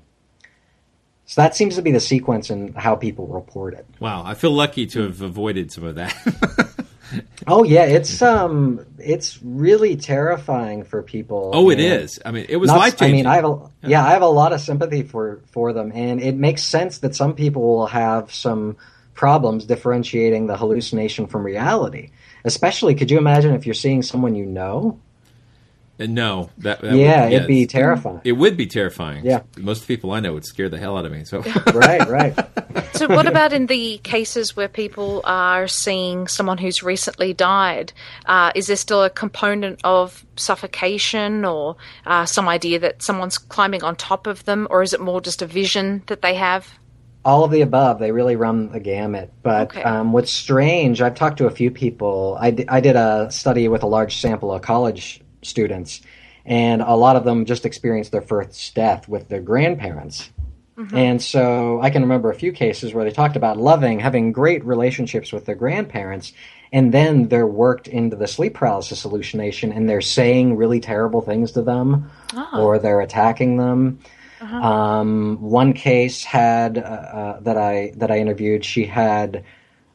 So that seems to be the sequence in how people report it. Wow, I feel lucky to have avoided some of that. Oh yeah, it's um, it's really terrifying for people. Oh, it is. I mean, it was life-changing. I mean, I have a, yeah, I have a lot of sympathy for for them, and it makes sense that some people will have some problems differentiating the hallucination from reality. Especially, could you imagine if you're seeing someone you know? Uh, no, that, that Yeah, would, it'd be terrifying. It would be terrifying. Yeah. most people I know would scare the hell out of me. So right, right. So, what about in the cases where people are seeing someone who's recently died? Uh, is there still a component of suffocation or uh, some idea that someone's climbing on top of them, or is it more just a vision that they have? All of the above. They really run the gamut. But Okay. um, what's strange, I've talked to a few people. I, di- I did a study with a large sample of college students, and a lot of them just experienced their first death with their grandparents. And so I can remember a few cases where they talked about loving, having great relationships with their grandparents, and then they're worked into the sleep paralysis hallucination and they're saying really terrible things to them or they're attacking them. Um, one case had uh, uh, that I that I interviewed. She had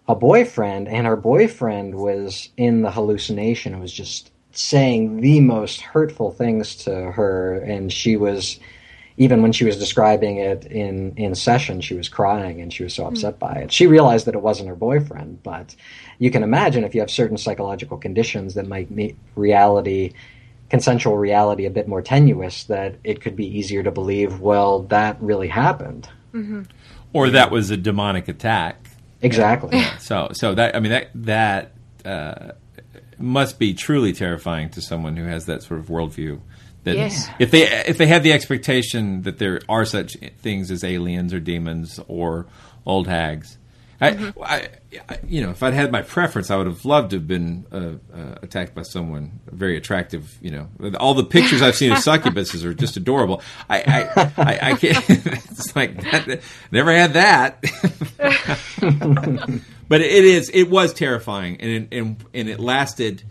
a boyfriend, and her boyfriend was in the hallucination. and was just saying the most hurtful things to her, and she was, even when she was describing it in in session, she was crying and she was so upset by it. She realized that it wasn't her boyfriend, but you can imagine if you have certain psychological conditions that might make reality consensual reality a bit more tenuous that it could be easier to believe well that really happened Mm-hmm. or that was a demonic attack. exactly So, so that I mean that that uh, must be truly terrifying to someone who has that sort of worldview. That Yes. if they if they have the expectation that there are such things as aliens or demons or old hags, I, Mm-hmm. I, I- you know, if I'd had my preference, I would have loved to have been uh, uh, attacked by someone very attractive. You know, all the pictures I've seen of succubuses are just adorable. I, I, I, I can't. It's like that, never had that. but it is it was terrifying and it, and and it lasted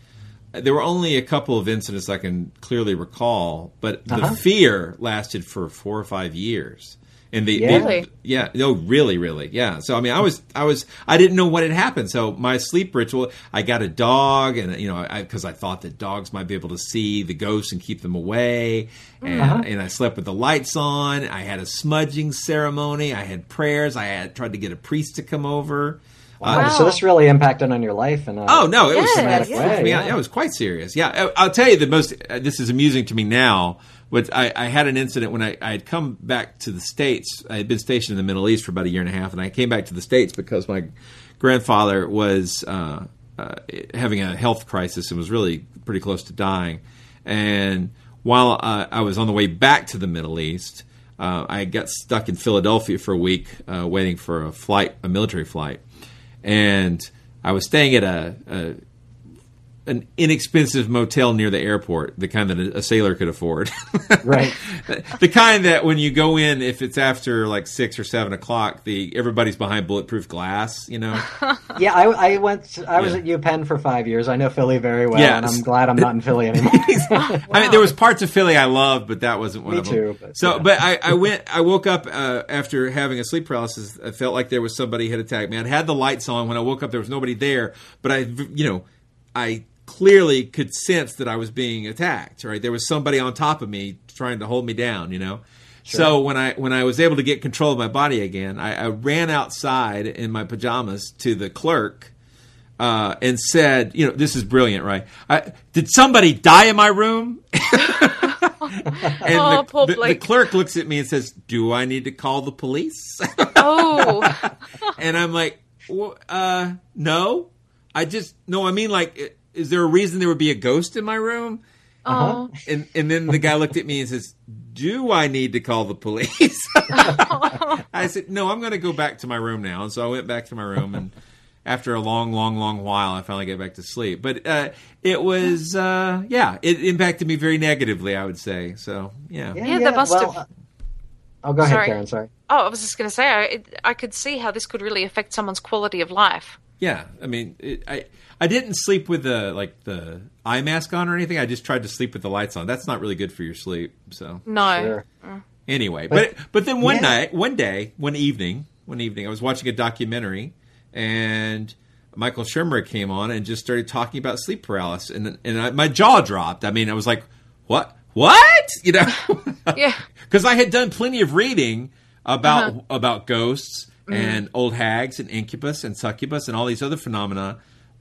there were only a couple of incidents I can clearly recall but the Uh-huh. fear lasted for 4 or 5 years and the, Yeah. yeah no really really yeah so I mean I was I was I didn't know what had happened so my sleep ritual I got a dog and you know I because I thought that dogs might be able to see the ghosts and keep them away and, Uh-huh. and I slept with the lights on I had a smudging ceremony I had prayers I had tried to get a priest to come over Wow, so this really impacted on your life and Oh no, it was Yeah, dramatic yeah. I mean, yeah. it was quite serious. Yeah, I- I'll tell you the most. Uh, this is amusing to me now. But I, I had an incident when I, I had come back to the states. I had been stationed in the Middle East for about a year and a half, and I came back to the states because my grandfather was uh, uh, having a health crisis and was really pretty close to dying. And while uh, I was on the way back to the Middle East, uh, I got stuck in Philadelphia for a week, uh, waiting for a flight, a military flight, and I was staying at a, a an inexpensive motel near the airport, the kind that a, a sailor could afford. Right. the kind that when you go in, if it's after like six or seven o'clock, the everybody's behind bulletproof glass. You know. Yeah, I, I went. I was Yeah. at UPenn for five years. I know Philly very well, yeah, and I'm glad I'm not in Philly anymore. I mean, there was parts of Philly I loved, but that wasn't one Me of them. too, but, so, yeah. but I, I went. I woke up uh, after having a sleep paralysis. I felt like there was somebody had attacked me. I'd had the lights on when I woke up. There was nobody there, but I, you know, I clearly could sense that I was being attacked. Right, there was somebody on top of me trying to hold me down. You know. So when I when I was able to get control of my body again, I, I ran outside in my pajamas to the clerk uh, and said, "You know, this is brilliant, right? I, did somebody die in my room?" and Oh, the, poor the- the clerk looks at me and says, "Do I need to call the police?" Oh, and I'm like, well, uh, "No, I just no. I mean, like, i- is there a reason there would be a ghost in my room?" oh, And and then the guy looked at me and says, "Do I need to call the police?" I said, "No, I'm going to go back to my room now." And so I went back to my room, and after a long, long, long while, I finally get back to sleep. But uh, it was, uh, yeah, it impacted me very negatively. I would say so. Yeah, Yeah, that must well, have- uh, Oh, go ahead, Sorry. Karen. Sorry. oh! I was just going to say, I, I could see how this could really affect someone's quality of life. Yeah. I mean, it, I I didn't sleep with the like the eye mask on or anything. I just tried to sleep with the lights on. That's not really good for your sleep. So No, Sure. Anyway, But- but but, then one yeah. night, one day, one evening, one evening, I was watching a documentary, and Michael Shermer came on and just started talking about sleep paralysis, and and I, my jaw dropped. I mean, I was like, "What? What?" You know, yeah, because I had done plenty of reading about Uh-huh. about ghosts Mhm. and old hags and incubus and succubus and all these other phenomena,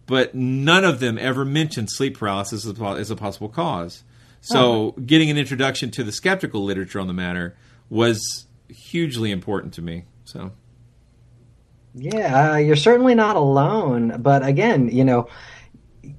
but none of them ever mentioned sleep paralysis as a, as a possible cause. So, getting an introduction to the skeptical literature on the matter was hugely important to me. So, Yeah, uh, you're certainly not alone. But again, you know,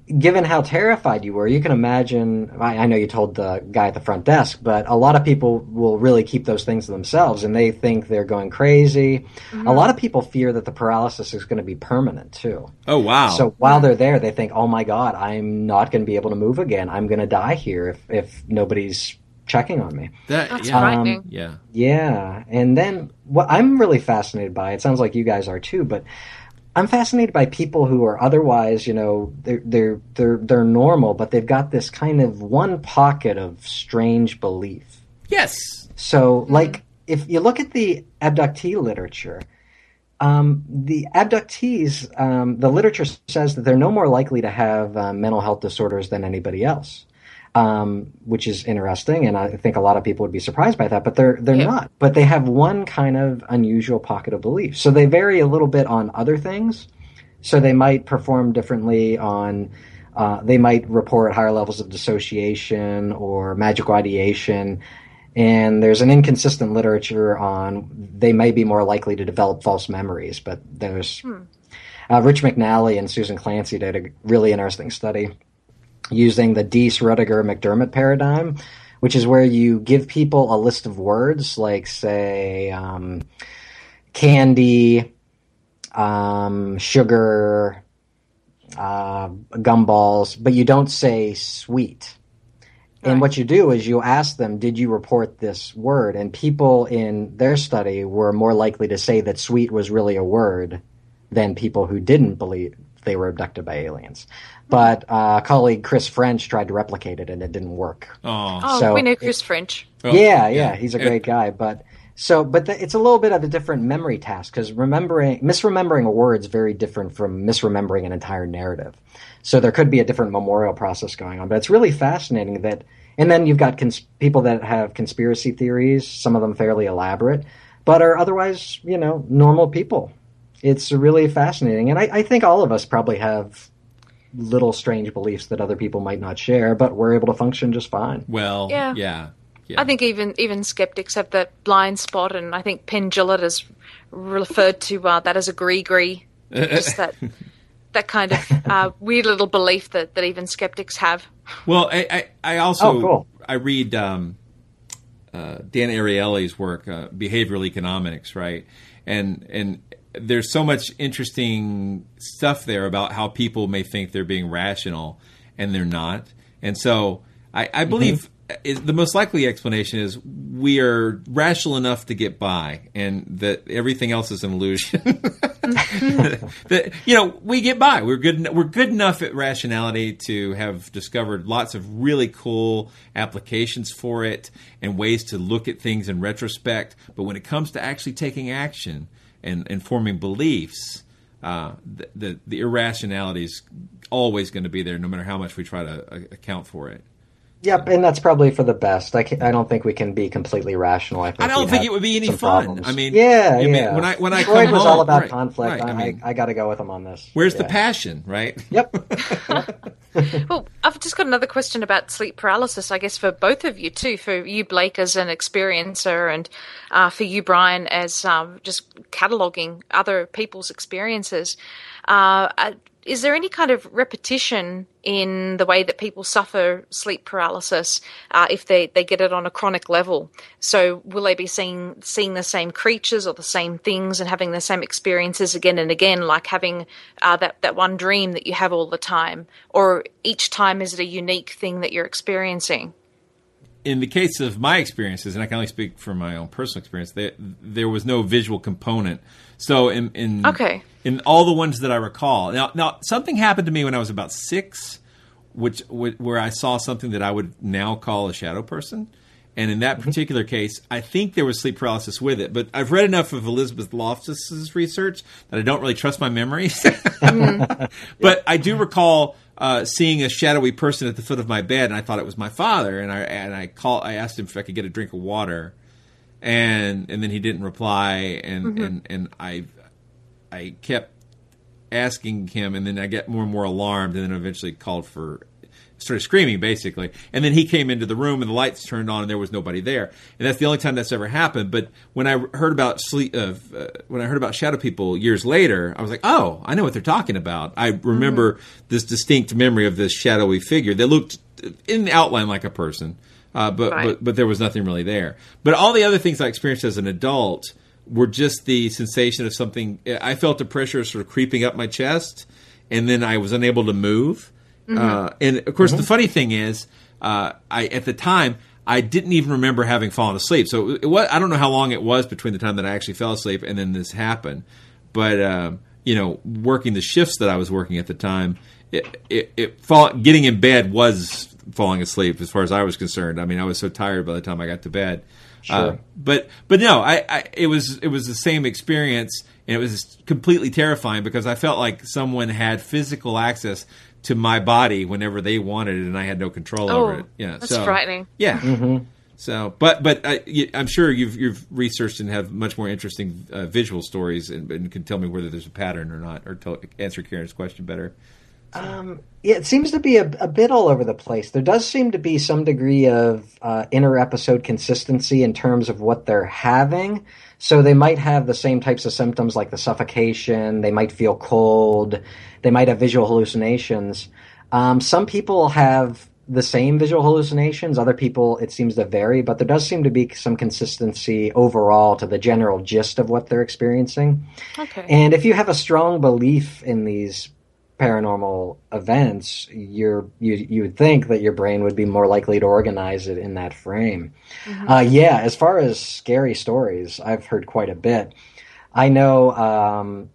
given how terrified you were, you can imagine. I, I know you told the guy at the front desk, but a lot of people will really keep those things to themselves and they think they're going crazy. A mm-hmm. lot of people fear that the paralysis is going to be permanent too. oh wow, So while they're there, they think, "Oh my God, I'm not going to be able to move again. I'm going to die here if if nobody's checking on me." that That's yeah, frightening. Um, yeah, Yeah, and then what I'm really fascinated by, it sounds like you guys are too, but I'm fascinated by people who are otherwise, you know, they're they're they're they're normal, but they've got this kind of one pocket of strange belief. yes, So, like, if you look at the abductee literature, um, the abductees, um, the literature says that they're no more likely to have uh, mental health disorders than anybody else. Um, which is interesting, and I think a lot of people would be surprised by that. But they're they're Yeah. not. But they have one kind of unusual pocket of belief. So they vary a little bit on other things. So they might perform differently on. Uh, they might report higher levels of dissociation or magical ideation. And there's an inconsistent literature on they may be more likely to develop false memories, but there's uh, Rich McNally and Susan Clancy did a really interesting study using the Deese Roediger McDermott paradigm, which is where you give people a list of words, like, say, um, candy, um, sugar, uh, gumballs, but you don't say sweet. And what you do is you ask them, did you report this word? And people in their study were more likely to say that sweet was really a word than people who didn't believe they were abducted by aliens. But uh, colleague Chris French tried to replicate it and it didn't work. Oh, Oh, So we know it- Chris French. yeah, yeah, he's a great guy. But so, but the, it's a little bit of a different memory task because remembering, misremembering a word is very different from misremembering an entire narrative. So there could be a different memorial process going on. But it's really fascinating that, and then you've got cons- people that have conspiracy theories, some of them fairly elaborate, but are otherwise, you know, normal people. It's really fascinating, and I, I think all of us probably have little strange beliefs that other people might not share, but we're able to function just fine. Well, Yeah. yeah. I think even even skeptics have that blind spot, and I think Penn Jillette has referred to uh, that as a gree-gree, just that that kind of uh, weird little belief that, that even skeptics have. Well, I, I, I also Oh, cool. I read um, uh, Dan Ariely's work, uh, behavioral economics, right? And and there's so much interesting stuff there about how people may think they're being rational and they're not. And so I, I mm-hmm. believe uh, is, the most likely explanation is we are rational enough to get by, and that everything else is an illusion. that you know we get by. We're good. We're good enough at rationality to have discovered lots of really cool applications for it and ways to look at things in retrospect. But when it comes to actually taking action and, forming beliefs, uh, the, the the irrationality is always going to be there, no matter how much we try to uh, account for it. Yep, and that's probably for the best. I, ca- I don't think we can be completely rational. I, think I don't think it would be any fun. problems. I mean, yeah, I mean, yeah. when I- when I Freud come was home- all about right, conflict. right, I, I mean- I, got to go with him on this. Where's the passion, right? Yep. Well, I've just got another question about sleep paralysis, I guess, for both of you, too. For you, Blake, as an experiencer, and uh, for you, Brian, as um, just cataloguing other people's experiences. Uh, uh, is there any kind of repetition in the way that people suffer sleep paralysis uh, if they, they get it on a chronic level? So, will they be seeing seeing the same creatures or the same things and having the same experiences again and again, like having uh, that that one dream that you have all the time, or each time is it a unique thing that you're experiencing? in the case of my experiences, and I can only speak from my own personal experience, there, there was no visual component. So in in Okay. In all the ones that I recall, now now something happened to me when I was about six, which where I saw something that I would now call a shadow person. And in that particular case, I think there was sleep paralysis with it. But I've read enough of Elizabeth Loftus's research that I don't really trust my memories. but I do recall uh, seeing a shadowy person at the foot of my bed, and I thought it was my father. And I and I call I asked him if I could get a drink of water, and and then he didn't reply, and Mhm. and and I I kept asking him, and then I get more and more alarmed, and then eventually called for started screaming basically. And then he came into the room and the lights turned on and there was nobody there. And that's the only time that's ever happened. But when i heard about sleep uh, uh, when i heard about shadow people years later i was like oh i know what they're talking about. I remember this distinct memory of this shadowy figure that looked in the outline like a person uh, but, Right. but but there was nothing really there. But all the other things i experienced as an adult were just the sensation of something i felt the pressure sort of creeping up my chest and then i was unable to move Mhm. uh, and of course, the funny thing is, uh, I at the time I didn't even remember having fallen asleep. So it was, I don't know how long it was between the time that I actually fell asleep and then this happened. But um, you know, working the shifts that I was working at the time, it, it, it fall, getting in bed was falling asleep as far as I was concerned. I mean, I was so tired by the time I got to bed. Uh, but but no, I, I it was it was the same experience, and it was completely terrifying because I felt like someone had physical access to my body whenever they wanted it, and I had no control Oh, over it. Yeah, that's so, frightening. Yeah. Mm-hmm. So, but but I, y- I'm sure you've you've researched and have much more interesting uh, visual stories, and, and can tell me whether there's a pattern or not, or tell, answer Karen's question better. Um, yeah, it seems to be a, a bit all over the place. There does seem to be some degree of uh, inter episode consistency in terms of what they're having. So they might have the same types of symptoms like the suffocation, they might feel cold, they might have visual hallucinations. Um, some people have the same visual hallucinations, other people it seems to vary, but there does seem to be some consistency overall to the general gist of what they're experiencing. Okay. And if you have a strong belief in these paranormal events, you're, you you would think that your brain would be more likely to organize it in that frame. Mhm. Uh, yeah, as far as scary stories, I've heard quite a bit. I know um,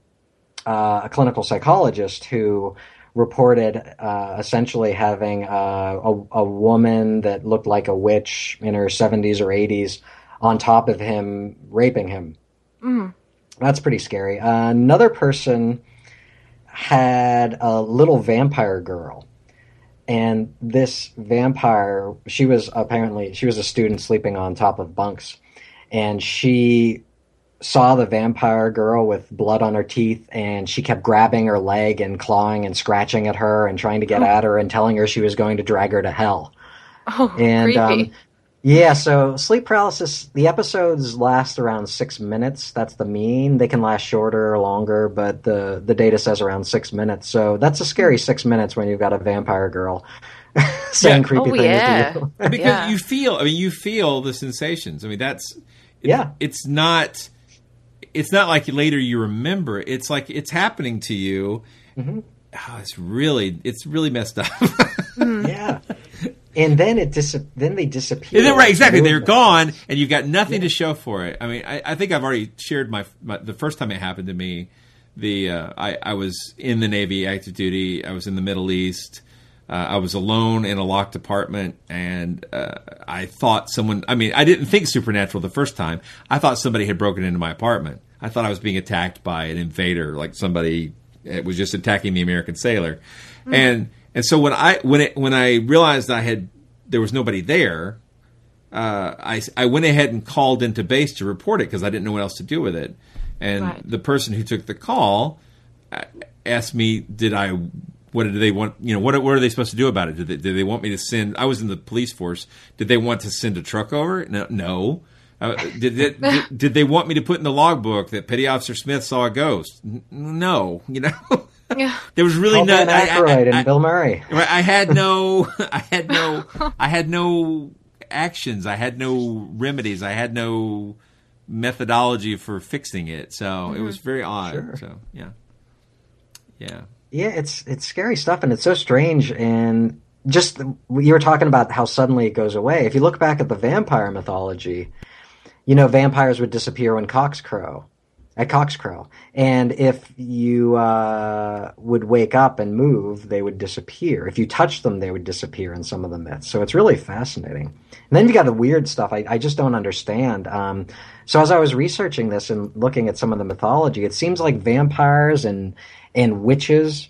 uh, a clinical psychologist who reported uh, essentially having uh, a, a woman that looked like a witch in her 70s or 80s on top of him, raping him. Mm. That's pretty scary. Uh, another person had a little vampire girl. And this vampire, she was apparently she was a student sleeping on top of bunks, and she saw the vampire girl with blood on her teeth, and she kept grabbing her leg and clawing and scratching at her and trying to get Oh. at her and telling her she was going to drag her to hell. Oh, And creepy. um, yeah, so sleep paralysis, the episodes last around six minutes. That's the mean. They can last shorter or longer, but the, the data says around six minutes. So that's a scary six minutes when you've got a vampire girl saying Yeah. creepy Oh, things yeah. to you. because Yeah. you feel i mean you feel the sensations i mean that's it- Yeah. it's not it's not like later you remember it's like it's happening to you Mm-hmm. Oh, it's really it's really messed up yeah. And then it dis- then they disappear. And then, right exactly they're gone and you've got nothing to show for it i mean i, I think i've already shared my, my the first time it happened to me the uh, I, I was in the navy active duty i was in the middle east uh, I was alone in a locked apartment, and uh, I thought someone. I mean, I didn't think supernatural the first time. I thought somebody had broken into my apartment. I thought I was being attacked by an invader, like somebody uh, was just attacking the American sailor. And and so when I when it when I realized I had there was nobody there, uh, I I went ahead and called into base to report it because I didn't know what else to do with it. And Right. the person who took the call uh, asked me, "Did I? What did they want? You know, what what are they supposed to do about it? Did they, did they want me to send? I was in the police force. Did they want to send a truck over? No, no. Uh, did, did, did did they want me to put in the logbook that Petty Officer Smith saw a ghost? N- no, you know. Yeah. There was really Call no. Dan I- I- and I- Bill Murray. Right, I had no, I had no, I had no actions. I had no remedies. I had no methodology for fixing it. So it was very odd. Sure. So yeah, yeah, Yeah, it's it's scary stuff, and it's so strange. And just you were talking about how suddenly it goes away. If you look back at the vampire mythology, you know vampires would disappear when cocks crow, at cocks crow, and if you uh, would wake up and move, they would disappear. If you touched them, they would disappear in some of the myths. So it's really fascinating. And then you got the weird stuff I, I just don't understand. Um, so as I was researching this and looking at some of the mythology, it seems like vampires and and witches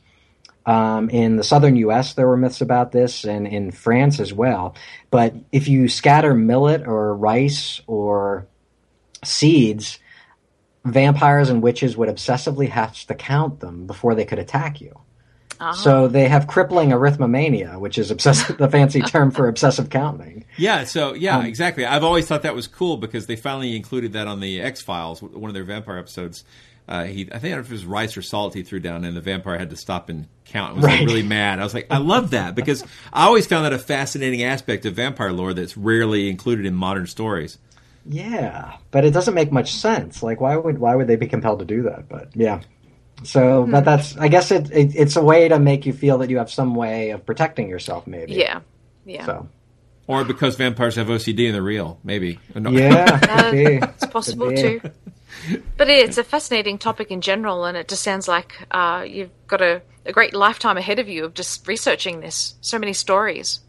um, in the southern U.S., there were myths about this, and in France as well. But if you scatter millet or rice or seeds, vampires and witches would obsessively have to count them before they could attack you. So they have crippling arithmomania, which is obsessive, the fancy term for obsessive counting. yeah. So yeah, Um, exactly. I've always thought that was cool because they finally included that on the X Files, one of their vampire episodes. Uh, he, I think I don't know if it was rice or salt he threw down, and the vampire had to stop and count. I was like, really mad. I was like, I love that because I always found that a fascinating aspect of vampire lore that's rarely included in modern stories. Yeah, but it doesn't make much sense. Like, why would why would they be compelled to do that? But yeah. So, but that's I guess it, it it's a way to make you feel that you have some way of protecting yourself, maybe. Yeah. Yeah. So Or because vampires have OCD and they're real, maybe. No. yeah, could be. It's possible Could be. too. But it's a fascinating topic in general, and it just sounds like uh, you've got a, a great lifetime ahead of you of just researching this. So many stories.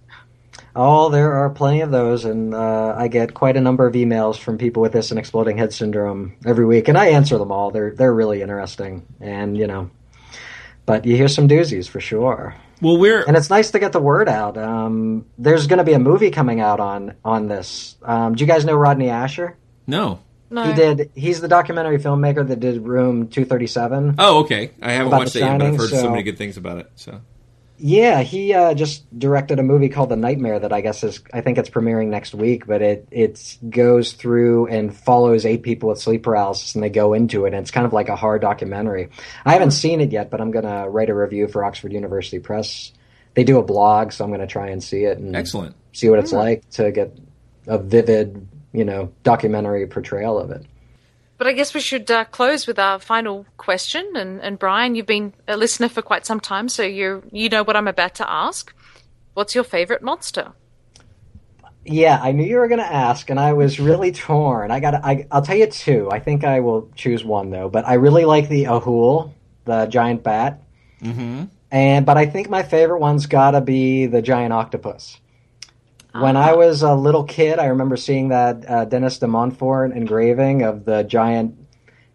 Oh, there are plenty of those, and uh, I get quite a number of emails from people with this and exploding head syndrome every week, and I answer them all. They're they're really interesting, and you know, but you hear some doozies for sure. Well, we're and it's nice to get the word out. Um, there's going to be a movie coming out on on this. Um, do you guys know Rodney Ascher? No. No. He did. He's the documentary filmmaker that did Room 237. Oh, okay. I haven't watched it yet, but I've heard so, so- many good things about it. So Yeah, he uh, just directed a movie called The Nightmare that I guess is I think it's premiering next week, but it it goes through and follows eight people with sleep paralysis and they go into it and it's kind of like a hard documentary. I haven't seen it yet, but I'm gonna write a review for Oxford University Press. They do a blog, so I'm gonna try and see it and Excellent. see what it's Hmm. like to get a vivid, you know, documentary portrayal of it. But I guess we should uh, close with our final question. And, and Brian, you've been a listener for quite some time, so you you know what I'm about to ask. What's your favorite monster? Yeah, I knew you were going to ask, and I was really torn. I got, I, I'll tell you two. I think I will choose one though, but I really like the Ahool, the giant bat, mm-hmm. and but I think my favorite one's got to be the giant octopus. When I was a little kid, I remember seeing that uh, Denys de Montfort engraving of the giant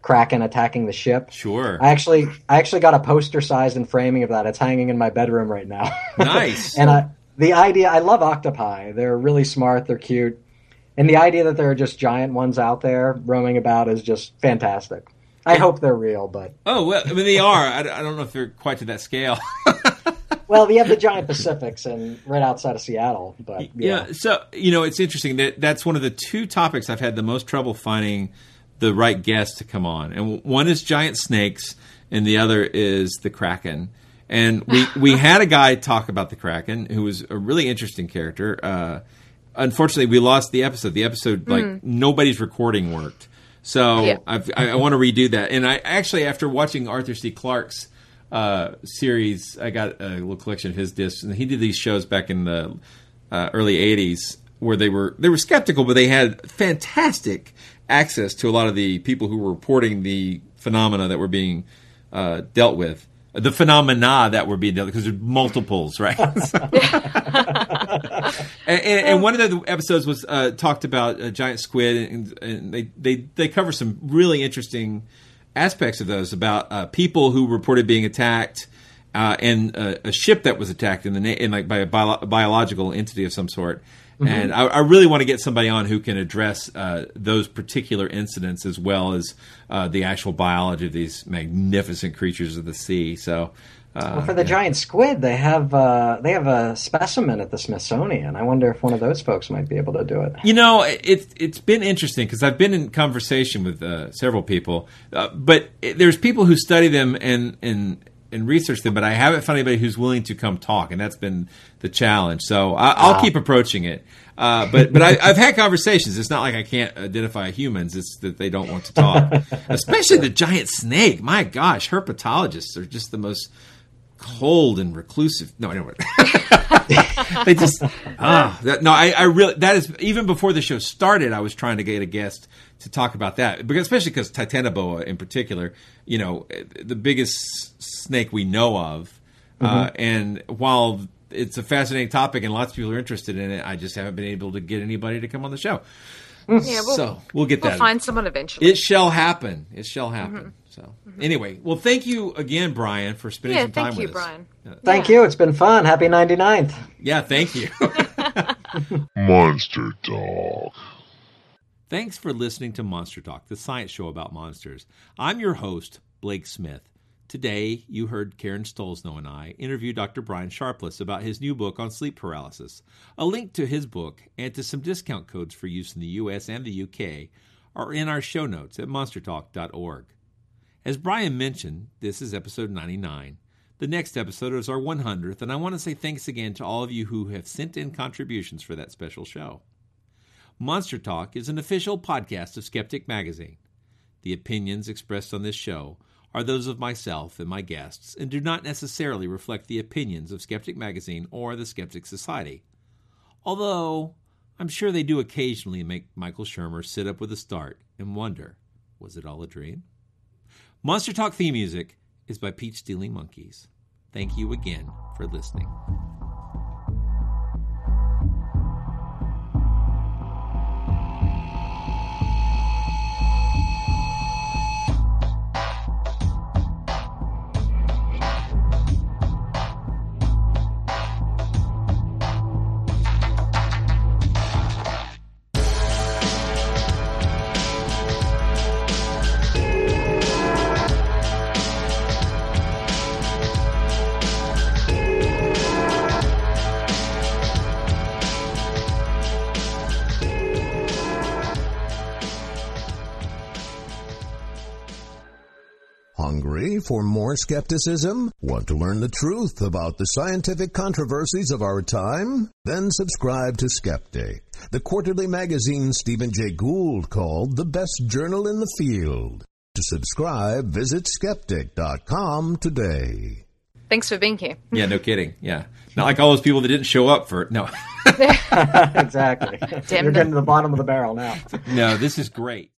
kraken attacking the ship. Sure. I actually, I actually got a poster sized and framing of that. It's hanging in my bedroom right now. Nice. and I, the idea, I love octopi. They're really smart. They're cute. And the idea that there are just giant ones out there roaming about is just fantastic. I hope they're real, but Oh well, I mean they are. I, I don't know if they're quite to that scale. well, we have the giant Pacifics and right outside of Seattle. But yeah, Yeah. So you know, it's interesting that that's one of the two topics I've had the most trouble finding the right guest to come on, and one is giant snakes, and the other is the kraken. And we we had a guy talk about the kraken who was a really interesting character. Uh, unfortunately, we lost the episode. The episode like Mm. nobody's recording worked. So Yeah. I've, I, I want to redo that. And I actually, after watching Arthur C. Clarke's uh, series, I got a little collection of his discs, and he did these shows back in the uh, early '80s where they were they were skeptical, but they had fantastic access to a lot of the people who were reporting the phenomena that were being uh, dealt with. The phenomena that were being dealt with, because there's multiples, right? and, and, and one of the episodes was uh, talked about a giant squid, and, and they, they they cover some really interesting aspects of those about uh, people who reported being attacked, uh, and uh, a ship that was attacked in the na- in like by a bio- biological entity of some sort. Mhm. And I, I really want to get somebody on who can address uh, those particular incidents as well as uh, the actual biology of these magnificent creatures of the sea. So. Uh, well, for the yeah. giant squid, they have uh, they have a specimen at the Smithsonian. I wonder if one of those folks might be able to do it. You know, it, it's been interesting because I've been in conversation with uh, several people, uh, but it, there's people who study them and and and research them, but I haven't found anybody who's willing to come talk, and that's been the challenge. So I, I'll Wow. keep approaching it. Uh, but but I, I've had conversations. It's not like I can't identify humans. It's that they don't want to talk, especially the giant snake. My gosh, herpetologists are just the most cold and reclusive. No, I know what. they just ah that, no I, I really that is even before the show started i was trying to get a guest to talk about that because especially because titanoboa in particular you know the biggest snake we know of uh, Mhm. and while it's a fascinating topic and lots of people are interested in it i just haven't been able to get anybody to come on the show Yeah, we'll, so we'll get we'll that find someone eventually. it shall happen it shall happen Mhm. So mm-hmm. anyway well thank you again brian for spending Yeah, some time thank you, with us Brian. Thank you. It's been fun. Happy 99th. yeah thank you Monster Dog. Thanks for listening to Monster Talk, the science show about monsters. I'm your host, Blake Smith. Today, you heard Karen Stollznow and I interview Dr. Brian Sharpless about his new book on sleep paralysis. A link to his book and to some discount codes for use in the US and the UK are in our show notes at monstertalk.org. As Brian mentioned, this is episode 99. The next episode is our 100th, and I want to say thanks again to all of you who have sent in contributions for that special show. Monster Talk is an official podcast of Skeptic Magazine. The opinions expressed on this show are those of myself and my guests and do not necessarily reflect the opinions of Skeptic Magazine or the Skeptic Society. Although, I'm sure they do occasionally make Michael Shermer sit up with a start and wonder was it all a dream? Monster Talk theme music is by Peach Stealing Monkeys. Thank you again for listening. Skepticism? Want to learn the truth about the scientific controversies of our time? Then subscribe to Skeptic, the quarterly magazine Stephen Jay Gould called the best journal in the field. To subscribe, visit skeptic.com today. Thanks for being here. Yeah, no kidding. Yeah. Not like all those people that didn't show up for. No. exactly. Damn You're them. getting to the bottom of the barrel now. no, this is great.